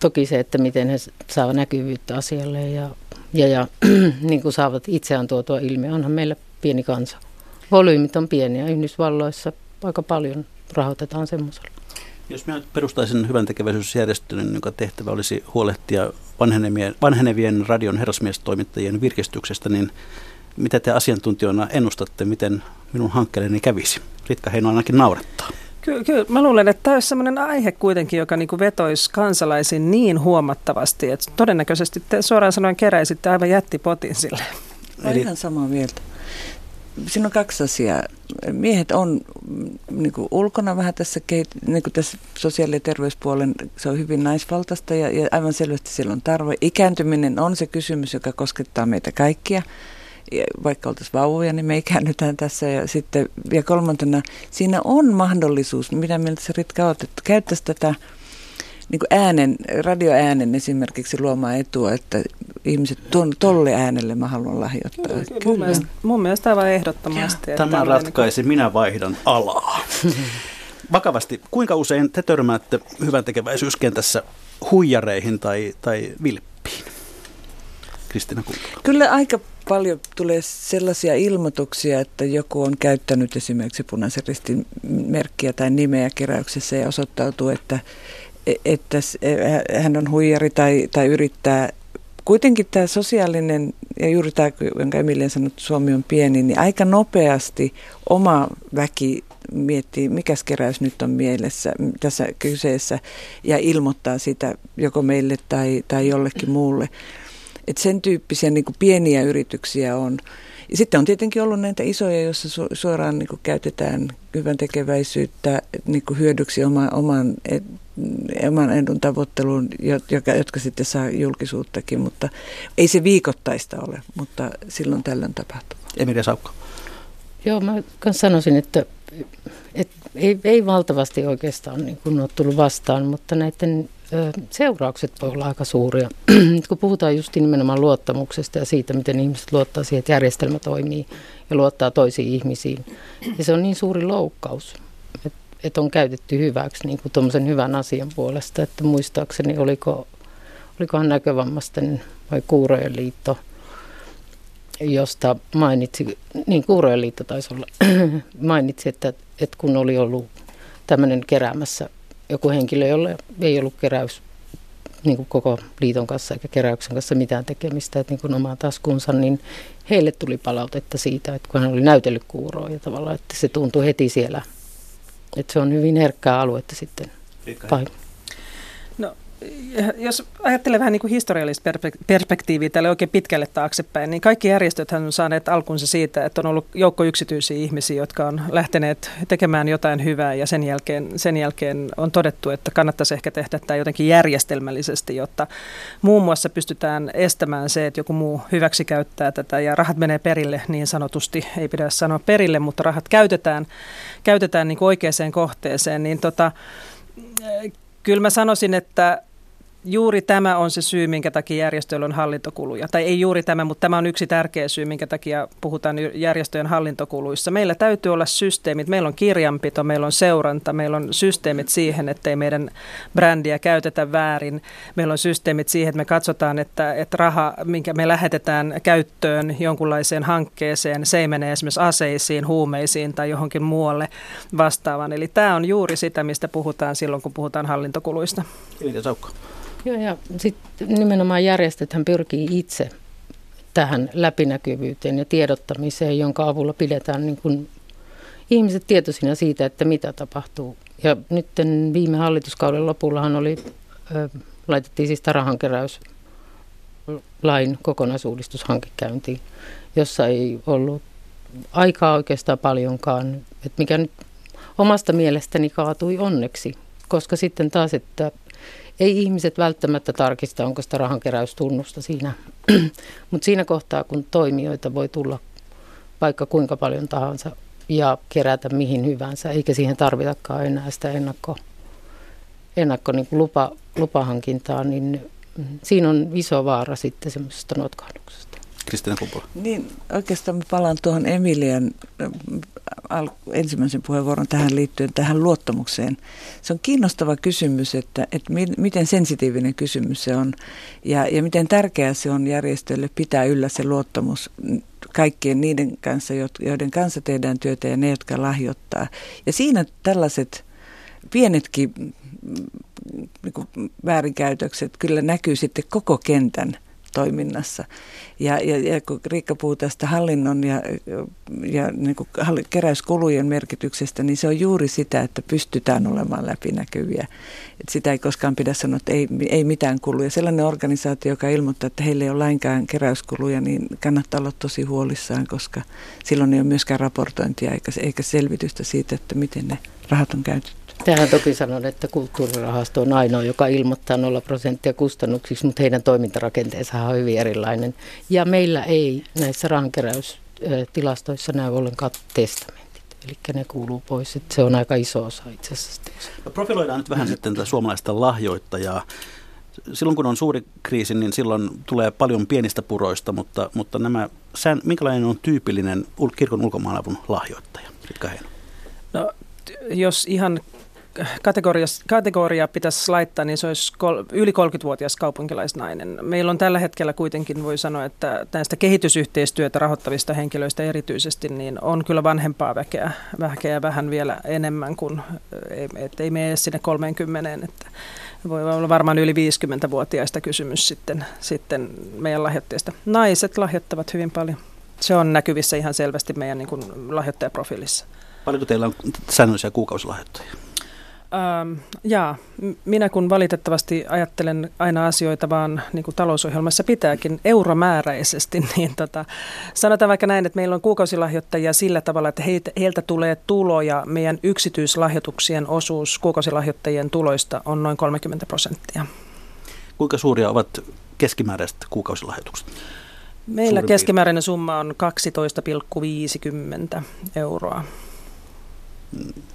toki se, että miten he saavat näkyvyyttä asialle ja, ja, ja niin kuin saavat itseään tuotua ilmi. Onhan meillä pieni kansa. Volyymit on pieniä. Yhdysvalloissa aika paljon rahoitetaan semmoisella. Jos minä perustaisin hyvän tekeväisyysjärjestön, jonka tehtävä olisi huolehtia vanhenevien, vanhenevien radion herrasmiestoimittajien virkistyksestä, niin mitä te asiantuntijana ennustatte, miten minun hankkeelleni kävisi? Ritka Heino ainakin naurettaa. Kyllä, kyllä. Mä luulen, että tämä olisi sellainen aihe kuitenkin, joka niin vetoisi kansalaisiin niin huomattavasti, että todennäköisesti te suoraan sanoen keräisitte aivan jättipotin sille. Eli... Ihan samaa mieltä. Siinä on kaksi asiaa. Miehet on mm, niin kuin ulkona vähän tässä, niin kuin tässä sosiaali- ja terveyspuolen, se on hyvin naisvaltaista ja, ja aivan selvästi siellä on tarve. Ikääntyminen on se kysymys, joka koskettaa meitä kaikkia vaikka oltaisiin vauvoja, niin me ikäännytään tässä. Ja sitten ja kolmantena, siinä on mahdollisuus, mitä mieltä se Ritka olet, että käyttäisi tätä niin kuin äänen, radioäänen esimerkiksi luomaan etua, että ihmiset tuon, tolle äänelle mä haluan lahjoittaa. Kyllä, kyllä. Mun, mielestä, mun mielestä aivan ehdottomasti. Tämä ratkaisi, niin kuin... minä vaihdan alaa. Vakavasti, kuinka usein te törmäätte hyvän tekeväisyyskentässä huijareihin tai, tai vilppiin? Kristina Kumpula. Kyllä aika paljon tulee sellaisia ilmoituksia, että joku on käyttänyt esimerkiksi punaisen ristin merkkiä tai nimeä keräyksessä ja osoittautuu, että, että hän on huijari tai, tai yrittää. Kuitenkin tämä sosiaalinen, ja juuri tämä, jonka Emilien sanoi, että Suomi on pieni, niin aika nopeasti oma väki miettii, mikä keräys nyt on mielessä tässä kyseessä ja ilmoittaa sitä joko meille tai, tai jollekin muulle. Että sen tyyppisiä niin kuin pieniä yrityksiä on. Ja sitten on tietenkin ollut näitä isoja, joissa su- suoraan niin kuin käytetään hyvän tekeväisyyttä niin kuin hyödyksi oma, oman, et, oman edun tavoitteluun, jotka, jotka sitten saa julkisuuttakin, mutta ei se viikoittaista ole, mutta silloin tällöin tapahtuu. Emilia Saukko. Joo, mä sanoisin, että, että ei, ei valtavasti oikeastaan niin kuin ole tullut vastaan, mutta näiden seuraukset voi olla aika suuria. kun puhutaan just nimenomaan luottamuksesta ja siitä, miten ihmiset luottaa siihen, että järjestelmä toimii ja luottaa toisiin ihmisiin. Ja se on niin suuri loukkaus, että et on käytetty hyväksi niin kuin tuommoisen hyvän asian puolesta. Että muistaakseni oliko, olikohan näkövammaisten vai Kuurojen liitto, josta mainitsi, niin Kuurojen liitto taisi olla, mainitsi, että, että kun oli ollut tämmöinen keräämässä joku henkilö, jolle ei ollut keräys niin kuin koko liiton kanssa eikä keräyksen kanssa mitään tekemistä, että niin kuin omaan taskunsa, niin heille tuli palautetta siitä, että kun hän oli näytellyt kuuroa ja tavallaan, että se tuntui heti siellä, että se on hyvin herkkää aluetta sitten. No jos ajattelee vähän niin kuin historiallista perspektiiviä tälle oikein pitkälle taaksepäin, niin kaikki järjestöt on saaneet alkunsa siitä, että on ollut joukko yksityisiä ihmisiä, jotka on lähteneet tekemään jotain hyvää ja sen jälkeen, sen jälkeen on todettu, että kannattaisi ehkä tehdä tämä jotenkin järjestelmällisesti, jotta muun muassa pystytään estämään se, että joku muu hyväksi käyttää tätä ja rahat menee perille niin sanotusti, ei pidä sanoa perille, mutta rahat käytetään, käytetään niin kuin oikeaan kohteeseen, niin tota, Kyllä mä sanoisin, että Juuri tämä on se syy, minkä takia järjestöillä on hallintokuluja. Tai ei juuri tämä, mutta tämä on yksi tärkeä syy, minkä takia puhutaan järjestöjen hallintokuluissa. Meillä täytyy olla systeemit. Meillä on kirjanpito, meillä on seuranta, meillä on systeemit siihen, ettei meidän brändiä käytetä väärin. Meillä on systeemit siihen, että me katsotaan, että, että raha, minkä me lähetetään käyttöön jonkunlaiseen hankkeeseen, se ei mene esimerkiksi aseisiin, huumeisiin tai johonkin muualle vastaavaan. Eli tämä on juuri sitä, mistä puhutaan silloin, kun puhutaan hallintokuluista. Kiitos. Joo, ja sitten nimenomaan järjestöthän pyrkii itse tähän läpinäkyvyyteen ja tiedottamiseen, jonka avulla pidetään niin kuin ihmiset tietoisina siitä, että mitä tapahtuu. Ja nyt viime hallituskauden lopullahan oli, ö, laitettiin siis rahankeräys lain kokonaisuudistushanke käyntiin, jossa ei ollut aikaa oikeastaan paljonkaan, että mikä nyt omasta mielestäni kaatui onneksi, koska sitten taas, että ei ihmiset välttämättä tarkista, onko sitä rahankeräystunnusta siinä, mutta siinä kohtaa, kun toimijoita voi tulla vaikka kuinka paljon tahansa ja kerätä mihin hyvänsä, eikä siihen tarvitakaan enää sitä ennakko, ennakko niin lupa, lupahankintaa, niin siinä on iso vaara sitten semmoisesta notkahduksesta. Kristina Kumpula. Niin, oikeastaan mä palaan tuohon Emilian ensimmäisen puheenvuoron tähän liittyen, tähän luottamukseen. Se on kiinnostava kysymys, että, että miten sensitiivinen kysymys se on ja, ja miten tärkeää se on järjestöille pitää yllä se luottamus kaikkien niiden kanssa, joiden kanssa tehdään työtä ja ne, jotka lahjoittaa. Ja siinä tällaiset pienetkin mm, niin väärinkäytökset kyllä näkyy sitten koko kentän toiminnassa. Ja, ja, ja kun Riikka puhuu tästä hallinnon ja, ja niin kuin keräyskulujen merkityksestä, niin se on juuri sitä, että pystytään olemaan läpinäkyviä. Et sitä ei koskaan pidä sanoa, että ei, ei mitään kuluja. Sellainen organisaatio, joka ilmoittaa, että heillä ei ole lainkaan keräyskuluja, niin kannattaa olla tosi huolissaan, koska silloin ei ole myöskään raportointia eikä, eikä selvitystä siitä, että miten ne rahat on käytetty. Tähän toki sanon, että kulttuurirahasto on ainoa, joka ilmoittaa 0 prosenttia kustannuksiksi, mutta heidän toimintarakenteensa on hyvin erilainen. Ja meillä ei näissä rahankeräystilastoissa näy ollenkaan testamentit, eli ne kuuluu pois. Että se on aika iso osa itse asiassa. No profiloidaan nyt vähän sitten tätä suomalaista lahjoittajaa. Silloin kun on suuri kriisi, niin silloin tulee paljon pienistä puroista, mutta, mutta nämä, minkälainen on tyypillinen kirkon ulkomaanavun lahjoittaja? No, jos ihan kategoria, kategoria pitäisi laittaa, niin se olisi kol, yli 30-vuotias kaupunkilaisnainen. Meillä on tällä hetkellä kuitenkin, voi sanoa, että näistä kehitysyhteistyötä rahoittavista henkilöistä erityisesti, niin on kyllä vanhempaa väkeä, väkeä vähän vielä enemmän kuin, että ei mene sinne 30, että voi olla varmaan yli 50-vuotiaista kysymys sitten, sitten meidän lahjoitteista. Naiset lahjoittavat hyvin paljon. Se on näkyvissä ihan selvästi meidän niin kuin lahjoittajaprofiilissa. Paljonko teillä on säännöllisiä kuukausilahjoittajia? Ähm, jaa, minä kun valitettavasti ajattelen aina asioita vaan niin kuin talousohjelmassa pitääkin euromääräisesti, niin tota, sanotaan vaikka näin, että meillä on kuukausilahjoittajia sillä tavalla, että heitä, heiltä tulee tuloja, meidän yksityislahjoituksien osuus kuukausilahjoittajien tuloista on noin 30 prosenttia. Kuinka suuria ovat keskimääräiset kuukausilahjoitukset? Meillä Suurin keskimääräinen summa on 12,50 euroa.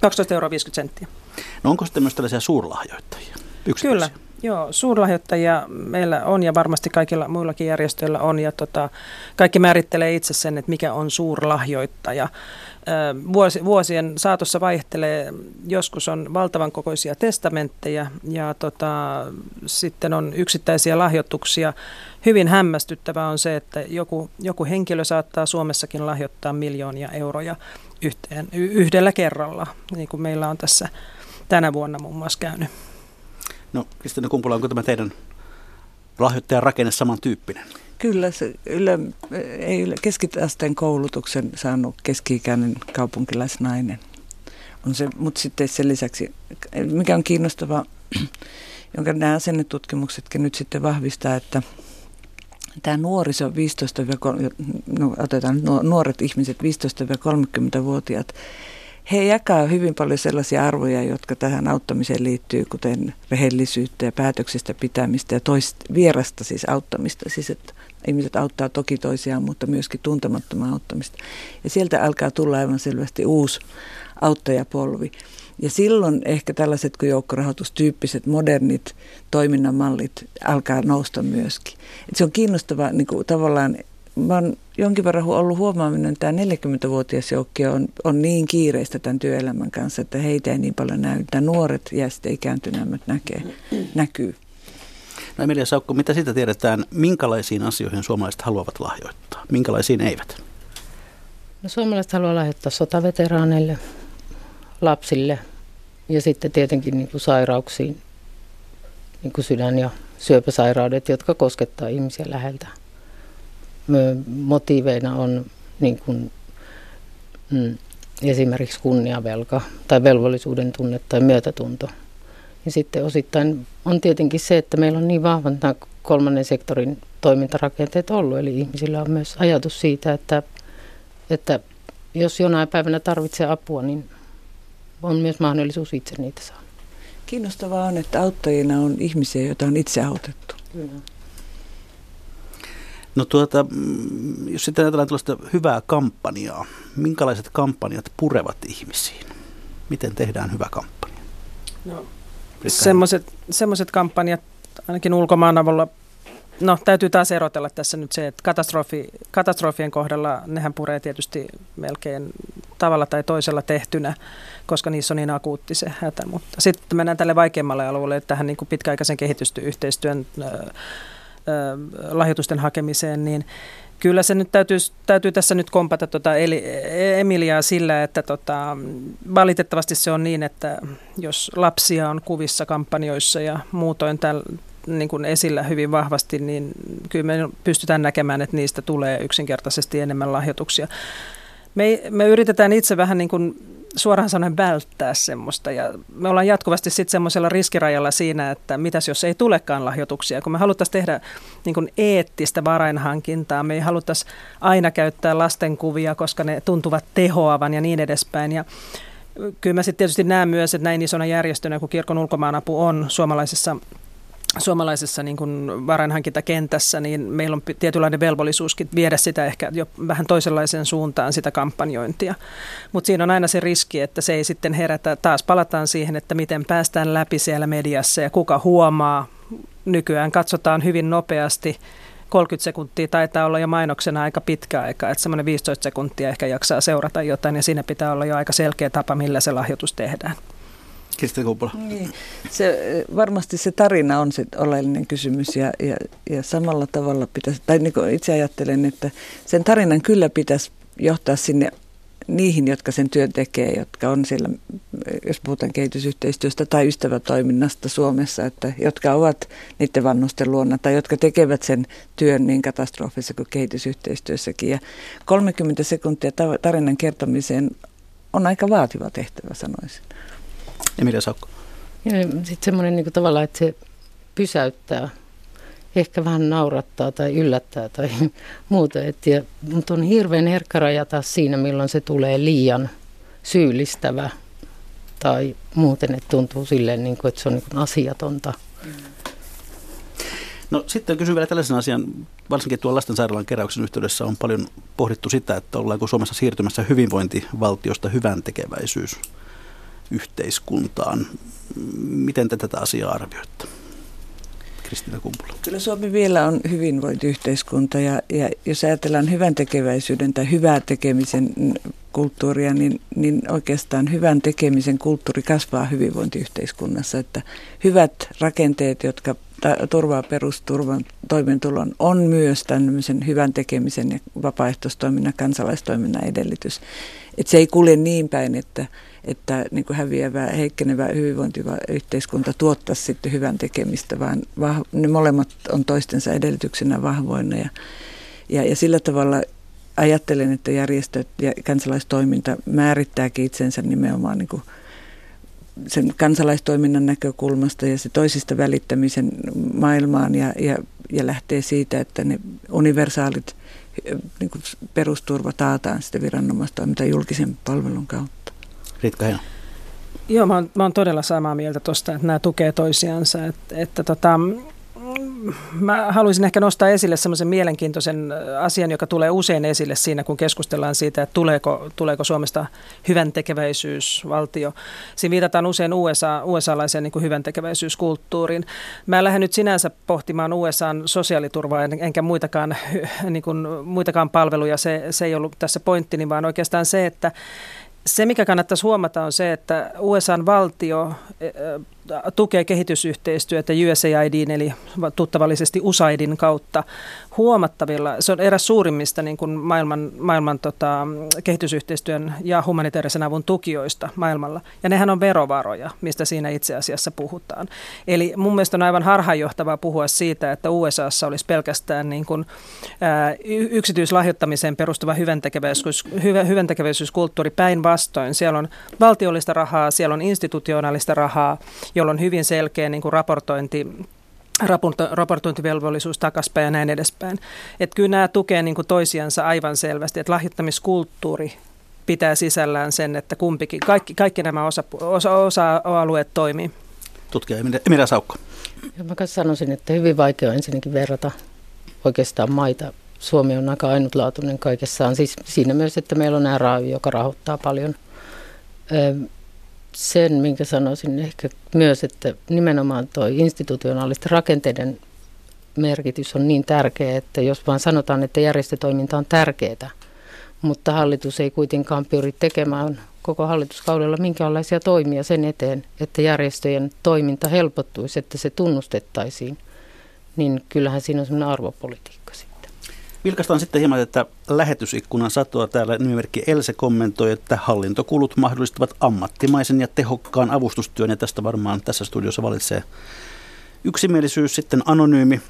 12 euroa 50 senttiä. No onko sitten myös tällaisia suurlahjoittajia? Kyllä, joo, suurlahjoittajia meillä on ja varmasti kaikilla muillakin järjestöillä on ja tota, kaikki määrittelee itse sen, että mikä on suurlahjoittaja. Vuosi, vuosien saatossa vaihtelee, joskus on valtavan kokoisia testamentteja ja tota, sitten on yksittäisiä lahjoituksia. Hyvin hämmästyttävää on se, että joku, joku henkilö saattaa Suomessakin lahjoittaa miljoonia euroja yhteen, yhdellä kerralla, niin kuin meillä on tässä tänä vuonna muun muassa käynyt. No Kristina Kumpula, onko tämä teidän lahjoittajan rakenne samantyyppinen? Kyllä, se yle, ei yle, keskiasteen koulutuksen saanut keski-ikäinen kaupunkilaisnainen. On se, mutta sitten sen lisäksi, mikä on kiinnostavaa, jonka nämä asennetutkimuksetkin nyt sitten vahvistaa, että tämä nuoriso 15 no, otetaan nuoret ihmiset 15-30-vuotiaat, he jakaa hyvin paljon sellaisia arvoja, jotka tähän auttamiseen liittyy, kuten rehellisyyttä ja päätöksistä pitämistä ja toist, vierasta siis auttamista. Siis että ihmiset auttaa toki toisiaan, mutta myöskin tuntemattoman auttamista. Ja sieltä alkaa tulla aivan selvästi uusi auttajapolvi. Ja silloin ehkä tällaiset kuin joukkorahoitustyyppiset modernit toiminnan mallit alkaa nousta myöskin. Et se on kiinnostava niin kuin tavallaan mä oon jonkin verran ollut huomaaminen, että tämä 40-vuotias joukko on, on niin kiireistä tämän työelämän kanssa, että heitä ei niin paljon näy. Tämä nuoret ja sitten ikääntyneemmät näkee, näkyy. No Emilia Saukko, mitä siitä tiedetään, minkälaisiin asioihin suomalaiset haluavat lahjoittaa, minkälaisiin eivät? No suomalaiset haluaa lahjoittaa sotaveteraaneille, lapsille ja sitten tietenkin niin kuin sairauksiin, niin kuin sydän- ja syöpäsairaudet, jotka koskettaa ihmisiä läheltä. Motiiveina on niin kuin, mm, esimerkiksi kunniavelka tai velvollisuuden tunne tai myötätunto. Ja sitten osittain on tietenkin se, että meillä on niin vahvan nämä kolmannen sektorin toimintarakenteet ollut. Eli ihmisillä on myös ajatus siitä, että, että jos jonain päivänä tarvitsee apua, niin on myös mahdollisuus itse niitä saada. Kiinnostavaa on, että auttajina on ihmisiä, joita on itse autettu. Kyllä. No tuota, mm, jos sitten ajatellaan tällaista hyvää kampanjaa, minkälaiset kampanjat purevat ihmisiin? Miten tehdään hyvä kampanja? No, semmoiset kampanjat ainakin ulkomaan avulla No täytyy taas erotella tässä nyt se, että katastrofi, katastrofien kohdalla nehän puree tietysti melkein tavalla tai toisella tehtynä, koska niissä on niin akuutti se hätä. Mutta sitten mennään tälle vaikeammalle alueelle, tähän niin kuin pitkäaikaisen kehitysyhteistyön äh, lahjoitusten hakemiseen, niin Kyllä se nyt täytyy, täytyy tässä nyt kompata tuota Emiliaa sillä, että tota, valitettavasti se on niin, että jos lapsia on kuvissa kampanjoissa ja muutoin täl, niin kuin esillä hyvin vahvasti, niin kyllä me pystytään näkemään, että niistä tulee yksinkertaisesti enemmän lahjoituksia. Me, me yritetään itse vähän niin kuin suoraan sanoen välttää semmoista. Ja me ollaan jatkuvasti sitten semmoisella riskirajalla siinä, että mitäs jos ei tulekaan lahjoituksia. Kun me haluttaisiin tehdä niin kuin eettistä varainhankintaa, me ei haluttaisi aina käyttää lastenkuvia, koska ne tuntuvat tehoavan ja niin edespäin. Ja kyllä mä sitten tietysti näen myös, että näin isona järjestönä kuin Kirkon ulkomaanapu on suomalaisessa suomalaisessa niin kuin varainhankintakentässä, niin meillä on tietynlainen velvollisuuskin viedä sitä ehkä jo vähän toisenlaiseen suuntaan sitä kampanjointia. Mutta siinä on aina se riski, että se ei sitten herätä, taas palataan siihen, että miten päästään läpi siellä mediassa ja kuka huomaa. Nykyään katsotaan hyvin nopeasti 30 sekuntia taitaa olla jo mainoksena aika pitkä aika, että semmoinen 15 sekuntia ehkä jaksaa seurata jotain ja siinä pitää olla jo aika selkeä tapa, millä se lahjoitus tehdään. Kirsti Kumpula. Niin. Se, varmasti se tarina on se oleellinen kysymys ja, ja, ja samalla tavalla pitäisi, tai niin itse ajattelen, että sen tarinan kyllä pitäisi johtaa sinne niihin, jotka sen työn tekee, jotka on siellä, jos puhutaan kehitysyhteistyöstä tai ystävätoiminnasta Suomessa, että jotka ovat niiden vannusten luona tai jotka tekevät sen työn niin katastrofissa kuin kehitysyhteistyössäkin. Ja 30 sekuntia tarinan kertomiseen on aika vaativa tehtävä, sanoisin. Emilia Saukko. Sitten semmoinen niin tavalla, että se pysäyttää, ehkä vähän naurattaa tai yllättää tai muuta. Et ja, mutta on hirveän herkkä raja taas siinä, milloin se tulee liian syyllistävä tai muuten, että tuntuu silleen, niin kuin, että se on niin asiatonta. No sitten kysyn vielä tällaisen asian, varsinkin tuolla lastensairaalan keräyksen yhteydessä on paljon pohdittu sitä, että ollaanko Suomessa siirtymässä hyvinvointivaltiosta hyvän tekeväisyys yhteiskuntaan. Miten te tätä asiaa arvioitte? Kristina Kumpula. Kyllä Suomi vielä on hyvinvointiyhteiskunta ja, ja jos ajatellaan hyvän tekeväisyyden tai hyvää tekemisen kulttuuria, niin, niin oikeastaan hyvän tekemisen kulttuuri kasvaa hyvinvointiyhteiskunnassa. Että hyvät rakenteet, jotka turvaa perusturvan toimeentulon, on myös tämmöisen hyvän tekemisen ja vapaaehtoistoiminnan, kansalaistoiminnan edellytys. Että se ei kulje niin päin, että, että niin kuin häviävä, heikkenevä hyvinvointiyhteiskunta tuottaisi sitten hyvän tekemistä, vaan vah, ne molemmat on toistensa edellytyksenä vahvoina. Ja, ja, ja sillä tavalla ajattelen, että järjestöt ja kansalaistoiminta määrittääkin itsensä nimenomaan niin kuin sen kansalaistoiminnan näkökulmasta ja se toisista välittämisen maailmaan ja, ja, ja lähtee siitä, että ne universaalit niin kuin perusturva taataan sitten viranomaistoiminta julkisen palvelun kautta. Ritka Heino. Joo, mä oon, mä oon todella samaa mieltä tuosta, että nämä tukee toisiansa. Että, että tota, mä haluaisin ehkä nostaa esille semmoisen mielenkiintoisen asian, joka tulee usein esille siinä, kun keskustellaan siitä, että tuleeko, tuleeko Suomesta hyvän tekeväisyysvaltio. Siinä viitataan usein USA, USA-laiseen niin hyvän tekeväisyyskulttuuriin. Mä lähden nyt sinänsä pohtimaan USAn sosiaaliturvaa, enkä muitakaan, niin kuin, muitakaan palveluja. Se, se ei ollut tässä pointtini, vaan oikeastaan se, että se, mikä kannattaisi huomata, on se, että USAn valtio tukee kehitysyhteistyötä USAIDin eli tuttavallisesti USAIDin kautta huomattavilla. Se on eräs suurimmista niin kuin maailman, maailman tota, kehitysyhteistyön ja humanitaarisen avun tukijoista maailmalla. Ja nehän on verovaroja, mistä siinä itse asiassa puhutaan. Eli mun mielestä on aivan harhaanjohtavaa puhua siitä, että USAssa olisi pelkästään niin kuin, ää, yksityislahjoittamiseen perustuva hyväntekeväisyys, hyvä, hyväntekeväisyyskulttuuri päinvastoin. Siellä on valtiollista rahaa, siellä on institutionaalista rahaa, jolla on hyvin selkeä niin kuin raportointi raportointivelvollisuus takaspäin ja näin edespäin. Että kyllä nämä tukee niin kuin toisiansa aivan selvästi, että lahjoittamiskulttuuri pitää sisällään sen, että kumpikin, kaikki, kaikki nämä osa, osa, osa-alueet toimii. tutkija Emilia Saukko. Ja mä sanoisin, että hyvin vaikea on ensinnäkin verrata oikeastaan maita. Suomi on aika ainutlaatuinen kaikessaan. Siis siinä myös, että meillä on RAY, joka rahoittaa paljon. Sen, minkä sanoisin ehkä myös, että nimenomaan tuo institutionaalisten rakenteiden merkitys on niin tärkeä, että jos vaan sanotaan, että järjestötoiminta on tärkeää, mutta hallitus ei kuitenkaan pyri tekemään koko hallituskaudella minkäänlaisia toimia sen eteen, että järjestöjen toiminta helpottuisi, että se tunnustettaisiin, niin kyllähän siinä on sellainen arvopolitiikka. Vilkastaan sitten hieman, että lähetysikkunan satoa täällä nimimerkki Else kommentoi, että hallintokulut mahdollistavat ammattimaisen ja tehokkaan avustustyön, ja tästä varmaan tässä studiossa valitsee yksimielisyys. Sitten anonyymi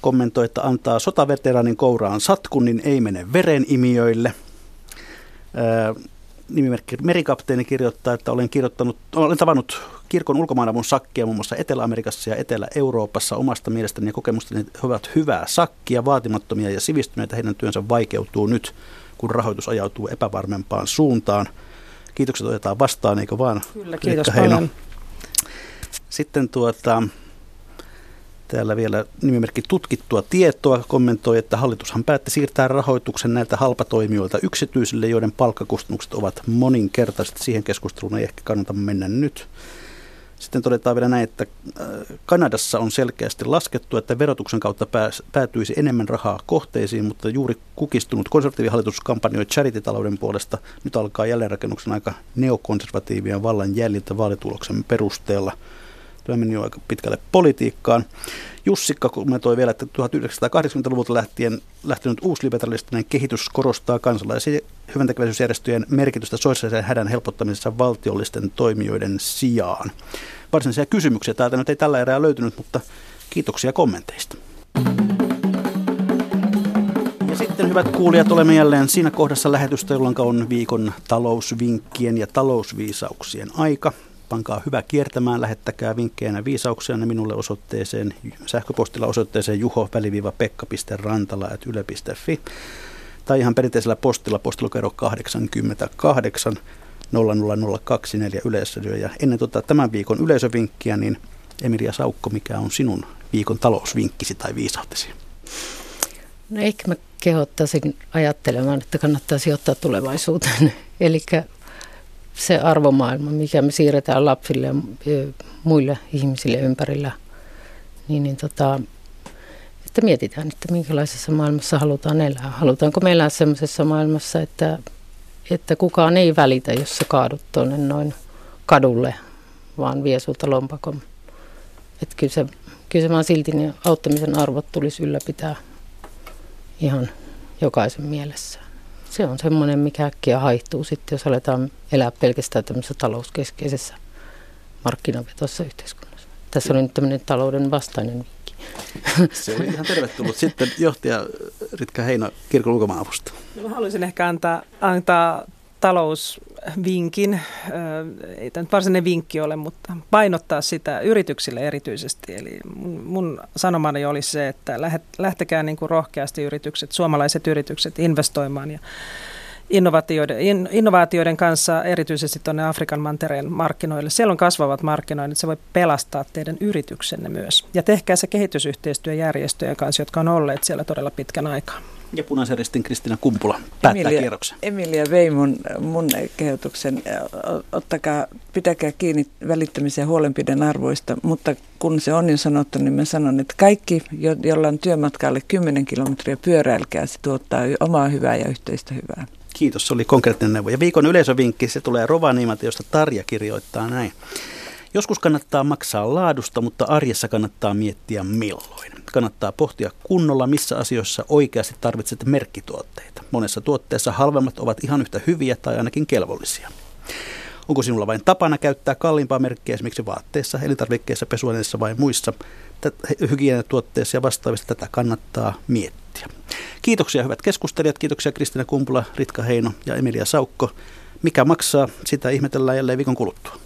kommentoi, että antaa sotaveteraanin kouraan satkun, niin ei mene verenimijöille. nimimerkki Merikapteeni kirjoittaa, että olen, kirjoittanut, olen tavannut kirkon ulkomaanavun sakkia muun muassa Etelä-Amerikassa ja Etelä-Euroopassa. Omasta mielestäni ja kokemustani he ovat hyvää sakkia, vaatimattomia ja sivistyneitä. Heidän työnsä vaikeutuu nyt, kun rahoitus ajautuu epävarmempaan suuntaan. Kiitokset otetaan vastaan, eikö vaan? Kyllä, kiitos paljon. Sitten tuota, Täällä vielä nimimerkki tutkittua tietoa kommentoi, että hallitushan päätti siirtää rahoituksen näiltä halpatoimijoilta yksityisille, joiden palkkakustannukset ovat moninkertaiset. Siihen keskusteluun ei ehkä kannata mennä nyt. Sitten todetaan vielä näin, että äh, Kanadassa on selkeästi laskettu, että verotuksen kautta päätyisi enemmän rahaa kohteisiin, mutta juuri kukistunut konservatiivihallitus kampanjoi charity-talouden puolesta. Nyt alkaa jälleenrakennuksen aika neokonservatiivien vallan jäljiltä vaalituloksen perusteella – Tämä meni jo aika pitkälle politiikkaan. Jussikka kommentoi vielä, että 1980-luvulta lähtien lähtenyt uusliberalistinen kehitys korostaa kansalaisia hyväntekeväisyysjärjestöjen merkitystä sosiaalisen hädän helpottamisessa valtiollisten toimijoiden sijaan. Varsinaisia kysymyksiä täältä nyt ei tällä erää löytynyt, mutta kiitoksia kommenteista. Ja sitten hyvät kuulijat, olemme jälleen siinä kohdassa lähetystä, jolloin on viikon talousvinkkien ja talousviisauksien aika pankaa hyvä kiertämään, lähettäkää vinkkejä ja viisauksia ne minulle osoitteeseen, sähköpostilla osoitteeseen juho-pekka.rantala.yle.fi tai ihan perinteisellä postilla postilokero 88 00024 Yleisradio. Ja ennen tota, tämän viikon yleisövinkkiä, niin Emilia Saukko, mikä on sinun viikon talousvinkkisi tai viisautesi? No ehkä mä kehottaisin ajattelemaan, että kannattaa sijoittaa tulevaisuuteen. Eli se arvomaailma, mikä me siirretään lapsille ja muille ihmisille ympärillä, niin, niin tota, että mietitään, että minkälaisessa maailmassa halutaan elää. Halutaanko me elää sellaisessa maailmassa, että, että kukaan ei välitä, jos sä kaadut tuonne noin kadulle, vaan vie sulta lompakon. Että kyllä se, kyllä se vaan silti niin auttamisen arvot tulisi ylläpitää ihan jokaisen mielessä se on semmoinen, mikä äkkiä haihtuu sitten, jos aletaan elää pelkästään tämmöisessä talouskeskeisessä markkinavetossa yhteiskunnassa. Tässä on nyt tämmöinen talouden vastainen vinkki. Se oli ihan tervetullut. Sitten johtaja Ritka Heino kirkon ulkomaavusta. No, haluaisin ehkä antaa, antaa talousvinkin, ei tämä nyt varsinainen vinkki ole, mutta painottaa sitä yrityksille erityisesti. Eli mun, mun sanomani oli se, että lähtekää niin kuin rohkeasti yritykset, suomalaiset yritykset investoimaan ja innovaatioiden, innovaatioiden kanssa erityisesti tuonne Afrikan mantereen markkinoille. Siellä on kasvavat markkinoinnit, se voi pelastaa teidän yrityksenne myös. Ja tehkää se kehitysyhteistyöjärjestöjen kanssa, jotka on olleet siellä todella pitkän aikaa. Ja punaisen ristin Kristina Kumpula päättää Emilia, kierroksen. Emilia vei mun, mun kehotuksen. Ottakaa, pitäkää kiinni välittämisen ja huolenpiden arvoista, mutta kun se on jo sanottu, niin mä sanon, että kaikki, jo, jolla on työmatkalle 10 kilometriä pyöräilkää, se tuottaa omaa hyvää ja yhteistä hyvää. Kiitos, se oli konkreettinen neuvo. Ja viikon yleisövinkki, se tulee Rovaniimalta, josta Tarja kirjoittaa näin. Joskus kannattaa maksaa laadusta, mutta arjessa kannattaa miettiä milloin. Kannattaa pohtia kunnolla, missä asioissa oikeasti tarvitset merkkituotteita. Monessa tuotteessa halvemmat ovat ihan yhtä hyviä tai ainakin kelvollisia. Onko sinulla vain tapana käyttää kalliimpaa merkkiä esimerkiksi vaatteissa, elintarvikkeissa, pesuaineissa vai muissa hygieniatuotteissa ja vastaavista tätä kannattaa miettiä. Kiitoksia hyvät keskustelijat, kiitoksia Kristina Kumpula, Ritka Heino ja Emilia Saukko. Mikä maksaa, sitä ihmetellään jälleen viikon kuluttua.